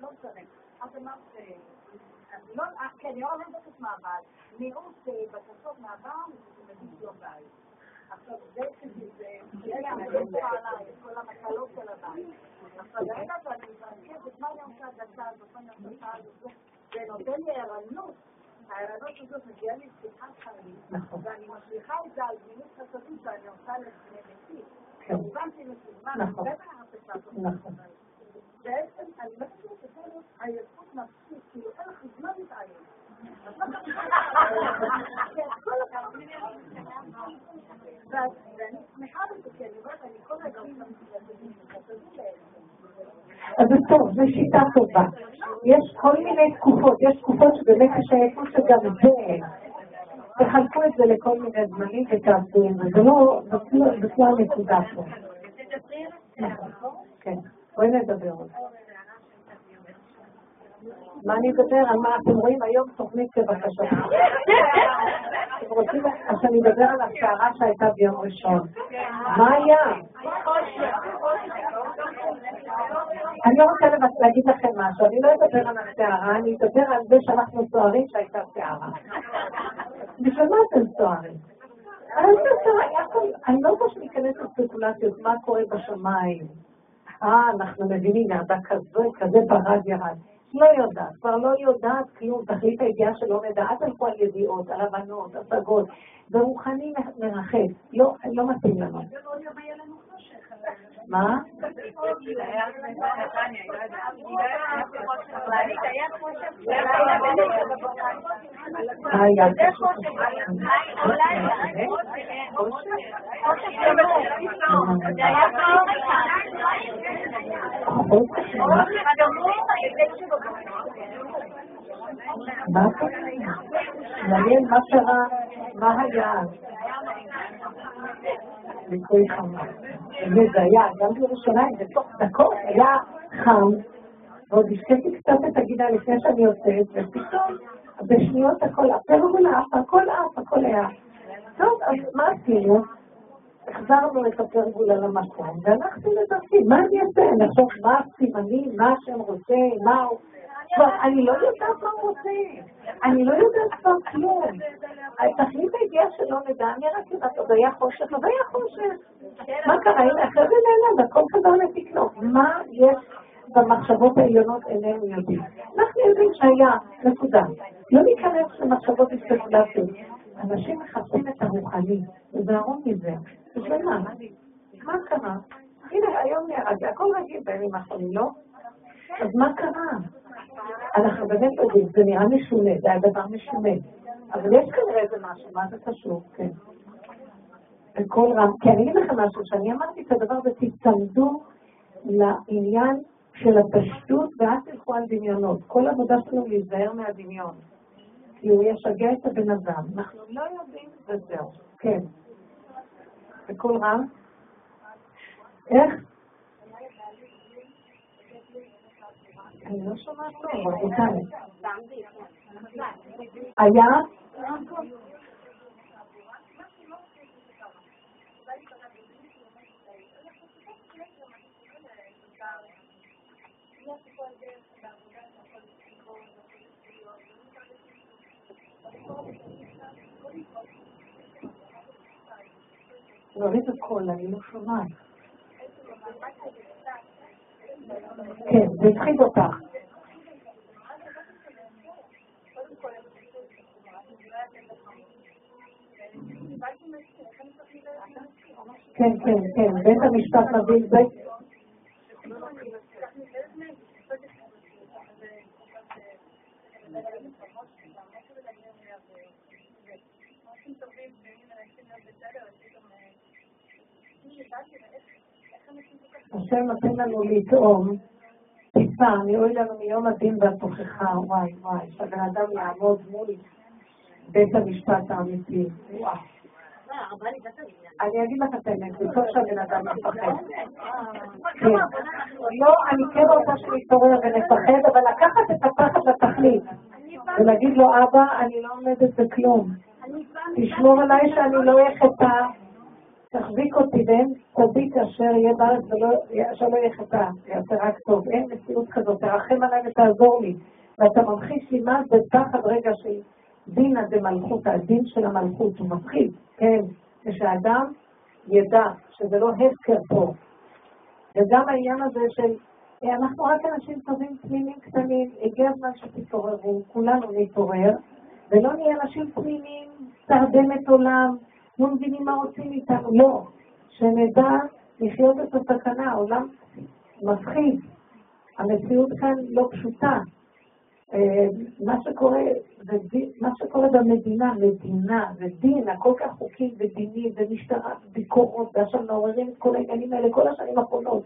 לא משנה. את אמרת ש... לא, אה, כן, אני לא מבקשת מהבעל. מיעוט אה, בקשות מהבעל, זה מביא שלום בית. עכשיו, זה שזה, זה המדבר עליי, כל המקלות של הבית. עכשיו, רגע, ואני מתרכזת, מה אני עושה דקה הזאת, מה אני עושה דקה הזאת, זה נותן לי ערנות. הערנות הזאת מגיעה לי לשיחת חיים, נכון. ואני משליכה את זה על גמילות חסדים שאני עושה לפני ביתי. כן. כמובן שהיא מסוגמת, נכון. בעצם, אני לא חושבת שזה עייפות נפשית, כאילו אין לך זמן להתעייף. ואני שמחה בזה, כי אני אומרת, אני כל הזמן האלה. אז זה טוב, זו שיטה טובה. יש כל מיני תקופות, יש תקופות שבאמת יש עייפות שגם זה, תחלקו את זה לכל מיני זמנים ותעשו את זה, זה לא, לא- לא הנקודה פה. כן, בואי נדבר זה. מה אני אדבר? על מה אתם רואים היום תוכנית בבקשה. אתם רוצים אז אני אדבר על הסערה שהייתה ביום ראשון. מה היה? אני לא רוצה להגיד לכם משהו, אני לא אדבר על הסערה, אני אדבר על זה שאנחנו סוערים שהייתה סערה. בשביל מה אתם סוערים? זה אני לא רוצה שניכנס לספקולציות, מה קורה בשמיים. אה, אנחנו מבינים, ירדה כזה, כזה ברד ירד. לא יודעת, כבר לא יודעת כלום, תכלית הידיעה שלא נדע, אל תלכו על ידיעות, על הבנות, השגות, ורוחני מרחף, לא, לא מתאים לנו. מה? מעניין מה קרה, מה היה? ליקוי חמה. וזה היה, גם בירושלים, בתוך דקות היה חם, ועוד השקיתי קצת את הגידה לפני שאני יוצאת, ופתאום בשניות הכל, הפרגולה עף, הכל עף, הכל היה. טוב, אז מה עשינו? החזרנו את הפרגולה למקום, והלכתי לדרכי, מה אני אעשה? אני אחשוב מה הסימנים, מה השם רוצה, מה הוא... כבר, אני לא יודעת מה הוא רוצה, אני לא יודעת כבר כלום. תכלית הידיעה שלא נדע, אני רק יודעת, עוד היה חושך, עוד היה חושך. מה קרה? הנה, אחרי זה נעלם, הכל חזר לתקנו. מה יש במחשבות העליונות איננו יודעים? אנחנו יודעים שהיה, נקודה. לא ניכנס למחשבות וספקולציות. אנשים מחפשים את הרוחני, וזהרו מזה. בשביל מה? מה קרה? הנה, היום נהרג, הכל רגיל בימים האחרונים, לא? אז מה קרה? אנחנו באמת יודעים, זה נראה משונה, זה היה דבר משונה. אבל יש כנראה איזה משהו, מה זה קשור? כן. בקול רם, כי אני אגיד לכם משהו, שאני אמרתי את הדבר הזה, תצמדו לעניין של הפשטות ואל תלכו על דמיונות. כל העבודה שלנו להיזהר מהדמיון. כי הוא ישגע את הבן אדם. אנחנו לא יודעים וזהו. כן. בקול רם? איך? אני לא שומעת טוב, רבותיי. היה? להוריד הקול, אני לא שומעת. כן, זה הפחיד אותך. כן, כן, כן, בית המשפט מביא בית... השם נותן לנו לטעום, טיפה, אני אוי לנו מיום הדין והתוכחה, וואי וואי, שהבן אדם יעמוד מול בית המשפט האמיתי. וואו. אני אגיד לך את האמת, זה טוב שהבן אדם מפחד. לא, אני כן רוצה שנתעורר ונפחד, אבל לקחת את הפחד לתכלית. ולהגיד לו, אבא, אני לא עומדת בכלום. תשמור עליי שאני לא אחטא, תחזיק אותי ואין צדיק אשר יהיה בארץ שלא יהיה חטא, יעשה רק טוב. אין מציאות כזאת, תרחם עליי ותעזור לי. ואתה ממחיש לי מה זה פחד רגע של דינא דמלכות, הדין של המלכות, הוא מפחיד, כן, כשאדם ידע שזה לא הפקר פה. וגם העניין הזה של, אנחנו רק אנשים טובים תמימים קטנים, הגיע הזמן שתתעוררו, כולנו נתעורר, ולא נהיה אנשים תמימים, תרדמת עולם, לא מבינים מה רוצים איתנו, לא. שנדע לחיות את הסכנה, העולם מפחיד. המציאות כאן לא פשוטה. אה, מה שקורה, מה שקורה במדינה, מדינה ודין, הכל כך חוקי ודיני ומשטרה, ביקורות, ועכשיו מעוררים את כל העניינים האלה כל השנים האחרונות.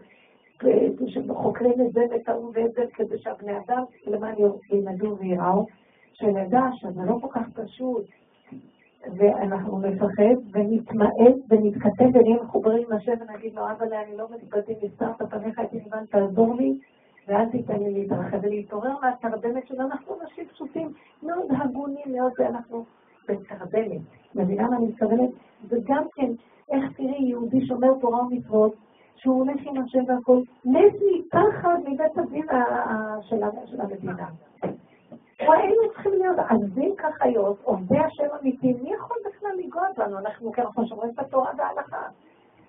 שחוקרים את זה ואת ההוא ואת זה כדי שהבני אדם למען ילמדו ויראו, שנדע שזה לא כל כך פשוט, ואנחנו נפחד ונתמעט ונתכתב ונהיה מחוברים עם השם ונגיד לו, אבא, אני לא מתבדל, הסתרת פניך את תעזור לי, ואל תיתן לי להתרחב ולהתעורר מהתרדמת שלנו. אנחנו אנשים פשוטים, מאוד הגונים, מאוד, ואנחנו בתרדמת. מבינה מה אני מתכוונת? וגם כן, איך תראי יהודי שומר תורה ומצוות, שהוא הולך עם השם והכול, מת מפחד מבית הדין של המדינה. היינו צריכים להיות עזים כחיות, עובדי השם אמיתיים, מי יכול בכלל לנגוע בנו? אנחנו כי אנחנו שומרים את התורה וההלכה.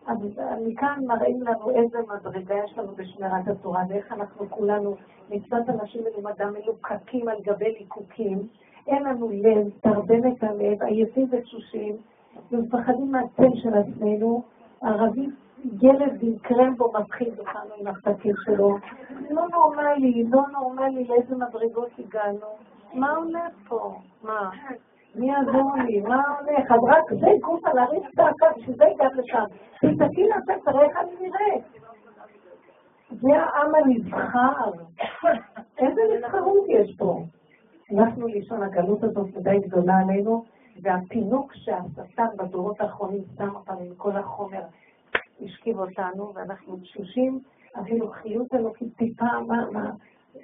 אז מכאן מראים לנו איזה מדרגה יש לנו בשמירת התורה, ואיך אנחנו כולנו, מצוות אנשים מלומדה מלוקקים על גבי ליקוקים, אין לנו לב, תרדמת הלב, עייפים ותשושים, ומפחדים מהצל של עצמנו, ערבי ילד עם קרמבו מתחיל אותנו עם הפתקים שלו. לא נורמלי, לא נורמלי לאיזה מדרגות הגענו. מה הולך פה? מה? מי יעזור לי? מה הולך? אז רק זה גוף על הריץ צעקה, בשביל זה הגעת לשם. תסתכלי לעצמך, תראה איך אני נראית. זה העם הנבחר. איזה נבחרות יש פה? אנחנו לישון, הגלות הזאת מדי גדולה עלינו, והפינוק שהשטן בדורות האחרונים שם אותנו עם כל החומר השכיב אותנו, ואנחנו תשושים, אפילו חיות אלוקית טיפה, מה, מה,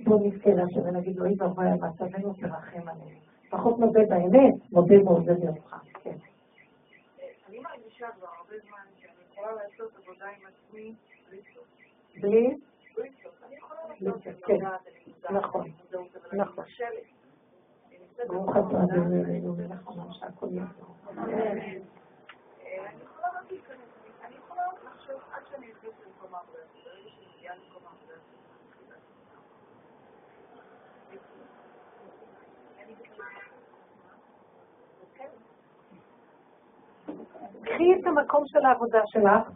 בוא נזכה להשם לו, אוי ואבוי מצבנו, תרחם עלינו. לפחות נודה באמת, מודה ועוזב יומך. כן. אני מרגישה כבר הרבה זמן שאני יכולה לעשות עבודה עם עצמי בלי? יכולה לעשות כן, נכון, נכון. ברוך אתה אדוני אלוהינו מלך שהכל יעזור. אני יכולה רק להיכנס, אני יכולה לחשוב עד שאני נכנסת למקום העבודה, ברגע שאני מגיעה למקום העבודה, קחי את המקום של העבודה שלך,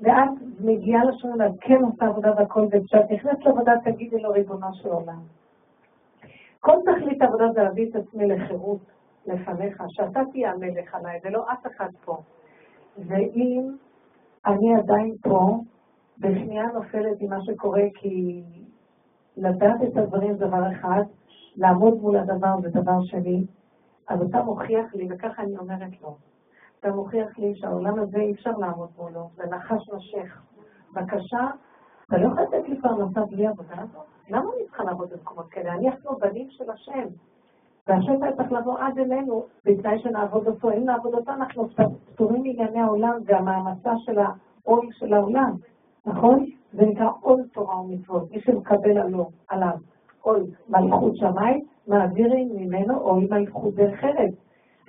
ואת מגיעה לשעון, את כן עושה עבודה והכל, וכשאת נכנסת לעבודה תגידי לו ריבונו של עולם. כל תכלית העבודה זה להביא את עצמי לחירות לפניך, שאתה תהיה המלך עליי, ולא אף אחד פה. ואם אני עדיין פה, בשנייה נופלת עם מה שקורה, כי לדעת את הדברים זה דבר אחד, לעמוד מול הדבר זה דבר שני, אז אתה מוכיח לי, וככה אני אומרת לו, אתה מוכיח לי שהעולם הזה אי אפשר לעמוד מולו, זה נחש נושך. בבקשה, אתה לא יכול לתת לי פרנסה בלי עבודה הזאת? למה אני צריכה לעבוד במקומות כאלה? אני אנחנו בנים של השם. והשם צריך לבוא עד אלינו, בתנאי שנעבוד אותו. אם נעבוד אותו, אנחנו פטורים מענייני העולם והמעמסה של העול של העולם, נכון? זה נקרא עול תורה ומצוות. מי שמקבל עלו, עליו עול מלכות שמיים, מעבירים ממנו עול מלכות דרך ארץ.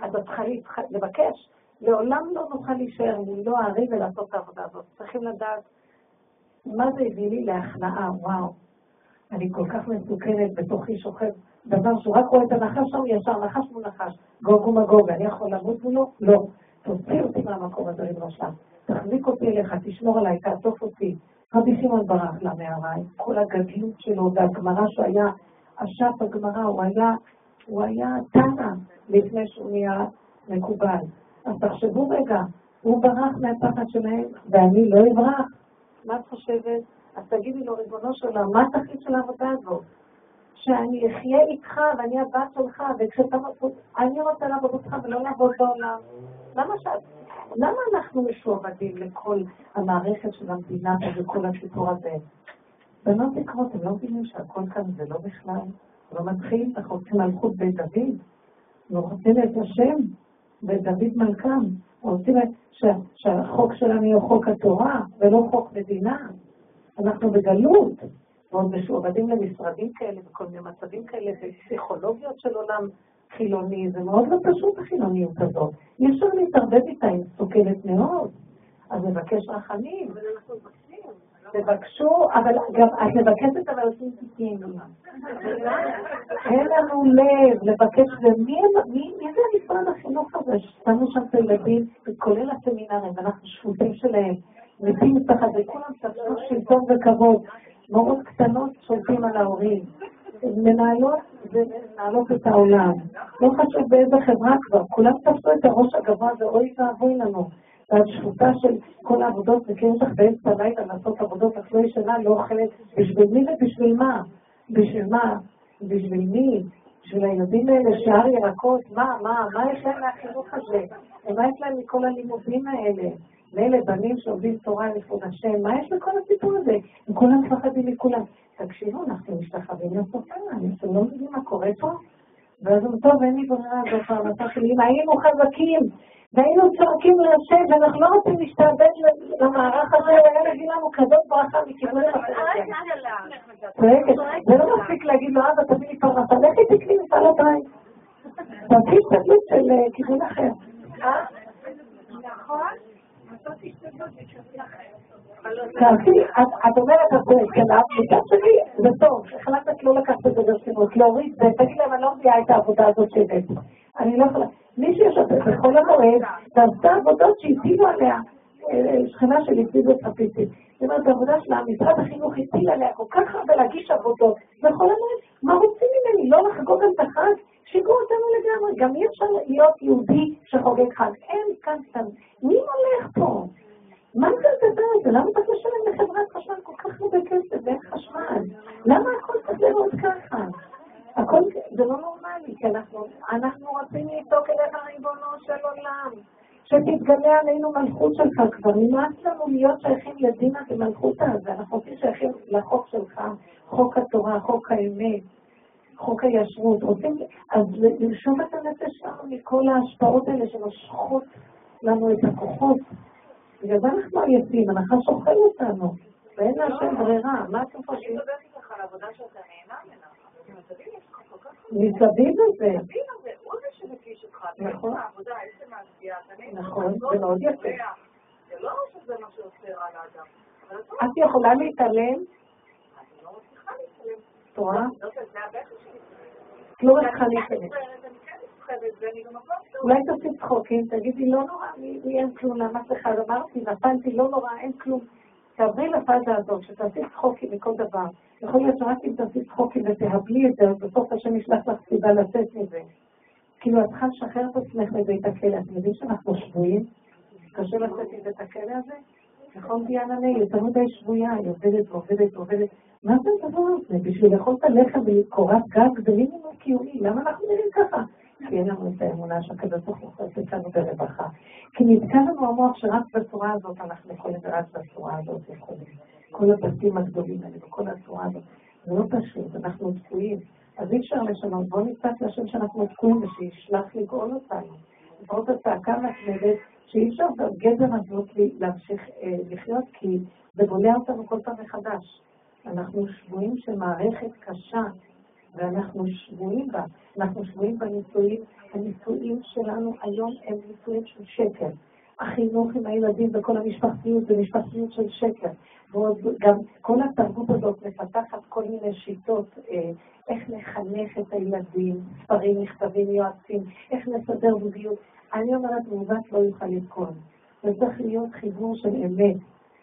אז את צריכה לבקש. לעולם לא נוכל להישאר מולו הארי ולעשות את העבודה הזאת. צריכים לדעת מה זה הביא לי להכנעה, וואו. אני כל כך מסוכנת, בתוכי שוכב דבר שהוא רק רואה את הנחש שם, ישר נחש מול נחש, גוג ומגוג, אני יכול למות מולו? לא. תוציא אותי מהמקום הזה, ריבונו שלם. תחזיק אותי אליך, תשמור עליי, תעטוף אותי. רבי שמעון ברח למערה, עם כל הגדלות שלו והגמרא שהוא היה, אשף הגמרא, הוא היה, הוא היה תנא לפני שהוא נהיה מקובל. אז תחשבו רגע, הוא ברח מהפחד שלהם, ואני לא אברח. מה את חושבת? אז תגידי לו, ריבונו של עולם, מה התכלית של העבודה הזאת? שאני אחיה איתך ואני הבת שלך, וכשאתה... אני רוצה לעבוד אותך ולא לעבוד בעולם. למה ש... למה אנחנו משועבדים לכל המערכת של המדינה וכל הסיפור הזה? בנות יקרות, הם לא מבינים שהכל כאן זה לא בכלל. לא מתחיל, אנחנו רוצים מלכות בית דוד, אנחנו רוצים את השם ואת דוד מלכם, רוצים שהחוק שלנו יהיה חוק התורה ולא חוק מדינה. אנחנו בגלות, ועוד משועבדים למשרדים כאלה וכל מיני מצבים כאלה ופסיכולוגיות של עולם חילוני, זה מאוד לא פשוט החילוניות הזאת. אי אפשר להתערבב איתה, היא מסוכנת מאוד. אז נבקש רחמים. אבל אנחנו. תבקשו, אבל גם את מבקשת, אבל עושים תיקים. אין לנו לב לבקש, ומי זה המשרד החינוך הזה ששמו שם את הילדים, כולל הסמינרים, ואנחנו שפוטים שלהם, מתים פחד, וכולם תפסו שלטון וכבוד. מורות קטנות שולטים על ההורים. מנהלות ומנהלות את העולם. לא חשוב באיזה חברה כבר, כולם תפסו את הראש הגבוה ואוי ואבוי לנו. והשפוטה של כל העבודות, וכן לך באמצע הלילה לעשות עבודות, את לא ישנה, לא אוכלת, בשביל מי ובשביל מה? בשביל מה? בשביל מי? בשביל הילדים האלה, שאר ירקות, מה, מה, מה יש להם מהחינוך הזה? ומה יש להם מכל הלימודים האלה? מילא בנים שעובדים תורה לכבוד השם, מה יש לכל הסיפור הזה? הם כולם מפחדים מכולם. תקשיבו, אנחנו משתחווים לסופר, אתם לא מבינים מה קורה פה? ואז הוא טוב, אין לי ברירה, זו פרנסה שלי. אם היינו חזקים, והיינו צועקים להשם, ואנחנו לא רוצים להשתעבד למערך הזה, הוא היה מביא לנו כזאת ברכה מכיוון אחר. צועקת, זה לא מספיק להגיד לו, אבא, תביא לי פרנסה, לכי תקני מפעל הבית. תביא השתדלות של אה, כיוון אחר. אה? נכון? את אומרת, מצד שני, זה טוב, החלטת לא לקחת את זה ברצינות, להוריד ותגיד להם, אני לא מביאה את העבודה הזאת שהבאת. אני לא יכולה... מי שיושב בכל המועד, ועשתה עבודות שהטילו עליה, אה, שכנה שלי, פיזו חפיסית. זאת אומרת, העבודה שלה, משרד החינוך הטיל עליה כל כך הרבה להגיש עבודות, בכל המועד, מה רוצים ממני? לא לחגוג את החג? שיגעו אותנו לגמרי. גם אי אפשר להיות יהודי שחוגג חג. אין כאן סתם. מי הולך פה? מה זה הדבר הזה? למה צריך לשלם לחברת חשמל כל כך הרבה כסף ואין חשמל? למה הכל צריך להיות ככה? הכל, זה לא נורמלי, כי אנחנו, אנחנו רוצים לצעוק אליך ריבונו של עולם. שתתגלה עלינו מלכות שלך כבר. נמאס לנו להיות שייכים לדינה ומלכות הזה. אנחנו רוצים שייכים לחוק שלך, חוק התורה, חוק האמת, חוק הישרות. רוצים אז לרשום את הנפש שלנו מכל ההשפעות האלה שנושכות לנו את הכוחות. בגלל זה אנחנו עייפים, הנחש אוכל אותנו, ואין להשם ברירה. מה אתם חושבים? אני מדברת איתך על העבודה שאתה נהנה ממנה. מסביב לזה. נכון. נכון, זה מאוד יפה. זה לא שזה מה שעושה רע לאדם. את יכולה להתעלם? לא. את רואה? לא, לא מצליחה להתעלם. לא... אולי תעשי צחוקים, תגידי, לא נורא, לי אין כלום, למה לך? אמרתי, נפלתי, לא נורא, אין כלום. תעברי לפאזה הזאת, שתעשי צחוקים מכל דבר. יכול להיות שרק אם תעשי צחוקים ותהבלי את זה, בסוף השם ישלח לך סיבה לצאת מזה. כאילו, את צריכה לשחרר את עצמך מבית הכלא. אתם יודעים שאנחנו שבויים? קשה לצאת מבית הכלא הזה? נכון, דיאנה מאיר? יותר מדי שבויה, היא עובדת ועובדת ועובדת. מה זה הדבר הזה? בשביל לאכול את הלחם וקורת גג זה מינימום קיומי. למה אנחנו נראים ככה? כי אין לנו את האמונה שהקדוש ברוך הוא עושה לנו ברווחה. כי נתקע לנו המוח שרק בצורה הזאת אנחנו יכולים, ורק בצורה הזאת יכולים. כל הבתים הגדולים האלה, וכל הצורה הזאת. זה לא פשוט, אנחנו תקועים. אז אי אפשר לשנות. בואו נצעק לשם שאנחנו תקועים ושישלח לגאול אותנו. זאת הצעקה מתמדת שאי אפשר בגדר הזאת להמשיך אה, לחיות, כי זה בולע אותנו כל פעם מחדש. אנחנו שבויים של מערכת קשה, ואנחנו שבויים בה. אנחנו שבויים בנישואים. הנישואים שלנו היום הם נישואים של שקר. החינוך עם הילדים וכל המשפחתיות זה משפחתיות של שקר. וגם כל התרבות הזאת מפתחת כל מיני שיטות, אה, איך לחנך את הילדים, ספרים, מכתבים, יועצים, איך לסדר זוגיות. אני אומרת, מעוות לא יוכל לתקון. זה צריך להיות חיבור של אמת,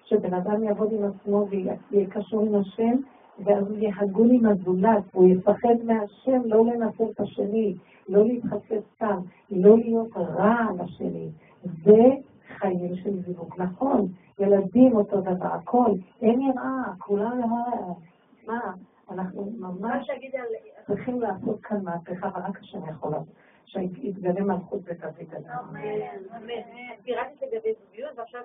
שבן אדם יעבוד עם עצמו ויהיה קשור עם השם, ואז הוא יהיה הגון עם הזולת, הוא יפחד מהשם לא לנסות את השני, לא להתחפש סתם, לא להיות רע לשני. זה חיים של זיווג. נכון, ילדים אותו דבר, הכל, אין יראה, כולם יראה. מה, אנחנו ממש צריכים לעשות כאן מהפכה, ורק השם יכול לעשות. שיתגלה מלכות בית דוד אמן, אמן. פירטת לגבי זוגיות, ועכשיו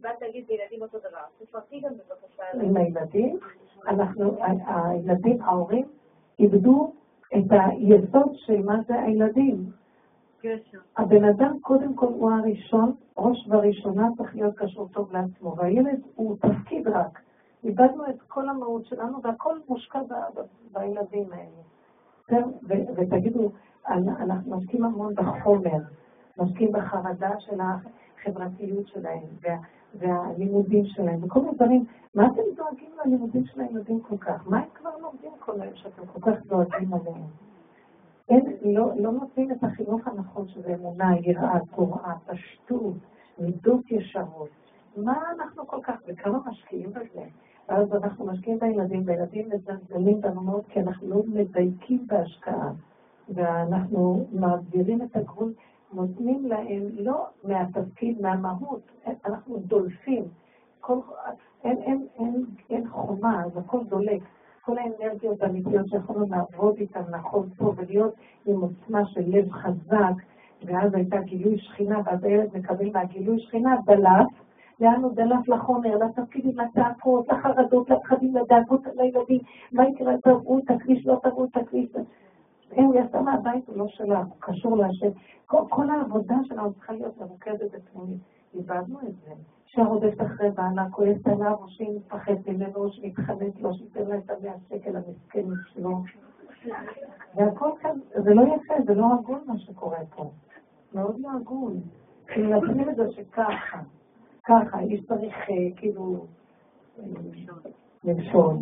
באת להגיד לילדים אותו דבר. תפרטי גם בבקשה. עם הילדים, אנחנו, הילדים, ההורים, איבדו את היסוד של מה זה הילדים. הבן אדם קודם כל הוא הראשון, ראש וראשונה צריך להיות קשור טוב לעצמו, והילד הוא תפקיד רק. איבדנו את כל המהות שלנו והכל מושקע בילדים האלה. ותגידו, אנחנו משקיעים המון בחומר, משקיעים בחרדה של החברתיות שלהם וה, והלימודים שלהם וכל מיני דברים. מה אתם דואגים ללימודים של הילדים כל כך? מה הם כבר לומדים כל היום שאתם כל כך דואגים עליהם? אין, לא, לא נותנים את החינוך הנכון שזה אמונה, יראה, תורה, פשטות, מידות ישרות. מה אנחנו כל כך, וכמה משקיעים בזה? ואז אנחנו משקיעים בילדים, וילדים מזלזלים בנו מאוד, כי אנחנו לא מדייקים בהשקעה. ואנחנו מעבירים את הגבול, נותנים להם לא מהתפקיד, מהמהות, אנחנו דולפים. כל, אין, אין, אין, אין חומה, אז הכל דולק. כל האנרגיות האמיתיות שיכולנו לעבוד איתן נכון פה ולהיות עם עוצמה של לב חזק, ואז הייתה גילוי שכינה, ואז הילד מקבל מהגילוי שכינה דלף, לאן הוא דלף לחומר, לתפקידים, לצעקות, לחרדות, לפחדים, לדאגות לילדים, מה יקרה, תראו את הכביש, לא תראו את הכביש. אם הוא יצא מהבית, הוא לא שלה, הוא קשור להשם. כל, כל העבודה שלנו צריכה להיות ממוקדת בפנימית. איבדנו את זה. אישה רודפת אחרי בעלה, כועסת עליו, או שהיא מפחדת ממנו, או שהיא מתחננת לו, שייתן לה את המאה שקל המסכן שלו. והכל כאן, זה לא יפה, זה לא הגון מה שקורה פה. מאוד לא הגון. כי מנצלים את זה שככה, ככה, איש צריך אה, כאילו למשול.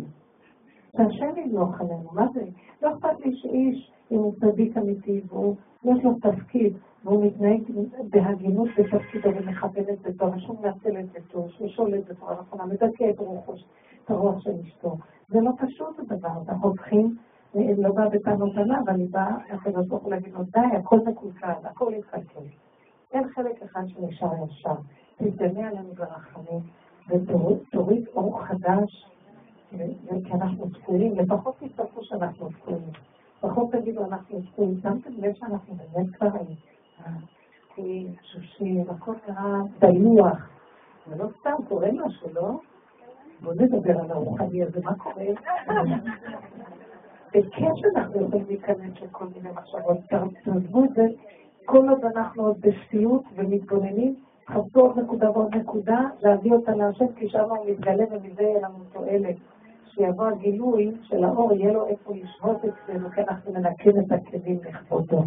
שהשם ימלוך עלינו, מה זה? לא אכפת לי שאיש, אם הוא צדיק אמיתי, והוא, יש לו תפקיד, והוא מתנהג בהגינות בתפקידו ומכוון את ביתו, ושהוא מנצל את ביתו, שהוא שולט בצורה נכונה, מדכא את רוחו, את הרוח של אשתו. זה לא פשוט הדבר אנחנו צריכים, לא בא בטענות עליו, אני באה, הקדוש ברוך הוא להגיד לו, די, הכל מקולקל, הכל יתקלקל. אין חלק אחד שנשאר ישר. תתגלה עלינו ברחמים, ותוריד אור חדש כי אנחנו תקועים, לפחות תצטרכו שאנחנו תקועים. לפחות תגידו אנחנו תקועים. שמתם לב שאנחנו באמת כבר תשושים, הכל נראה דלוח. ולא סתם קורה משהו, לא? בוא נדבר על הרוחני הזה, מה קורה? בכיף אנחנו יכולים להיכנס לכל מיני מחשבות, תעזבו את זה, כל עוד אנחנו עוד בשפיות ומתבוננים, חפשו עוד נקודה ועוד נקודה, להביא אותה להשם, כי שם הוא מתגלה ומזה יהיה לנו תועלת. שיבוא הגילוי של האור, יהיה לו איפה לשבות אצלנו, כי אנחנו מנקים את הכלים לכבודו.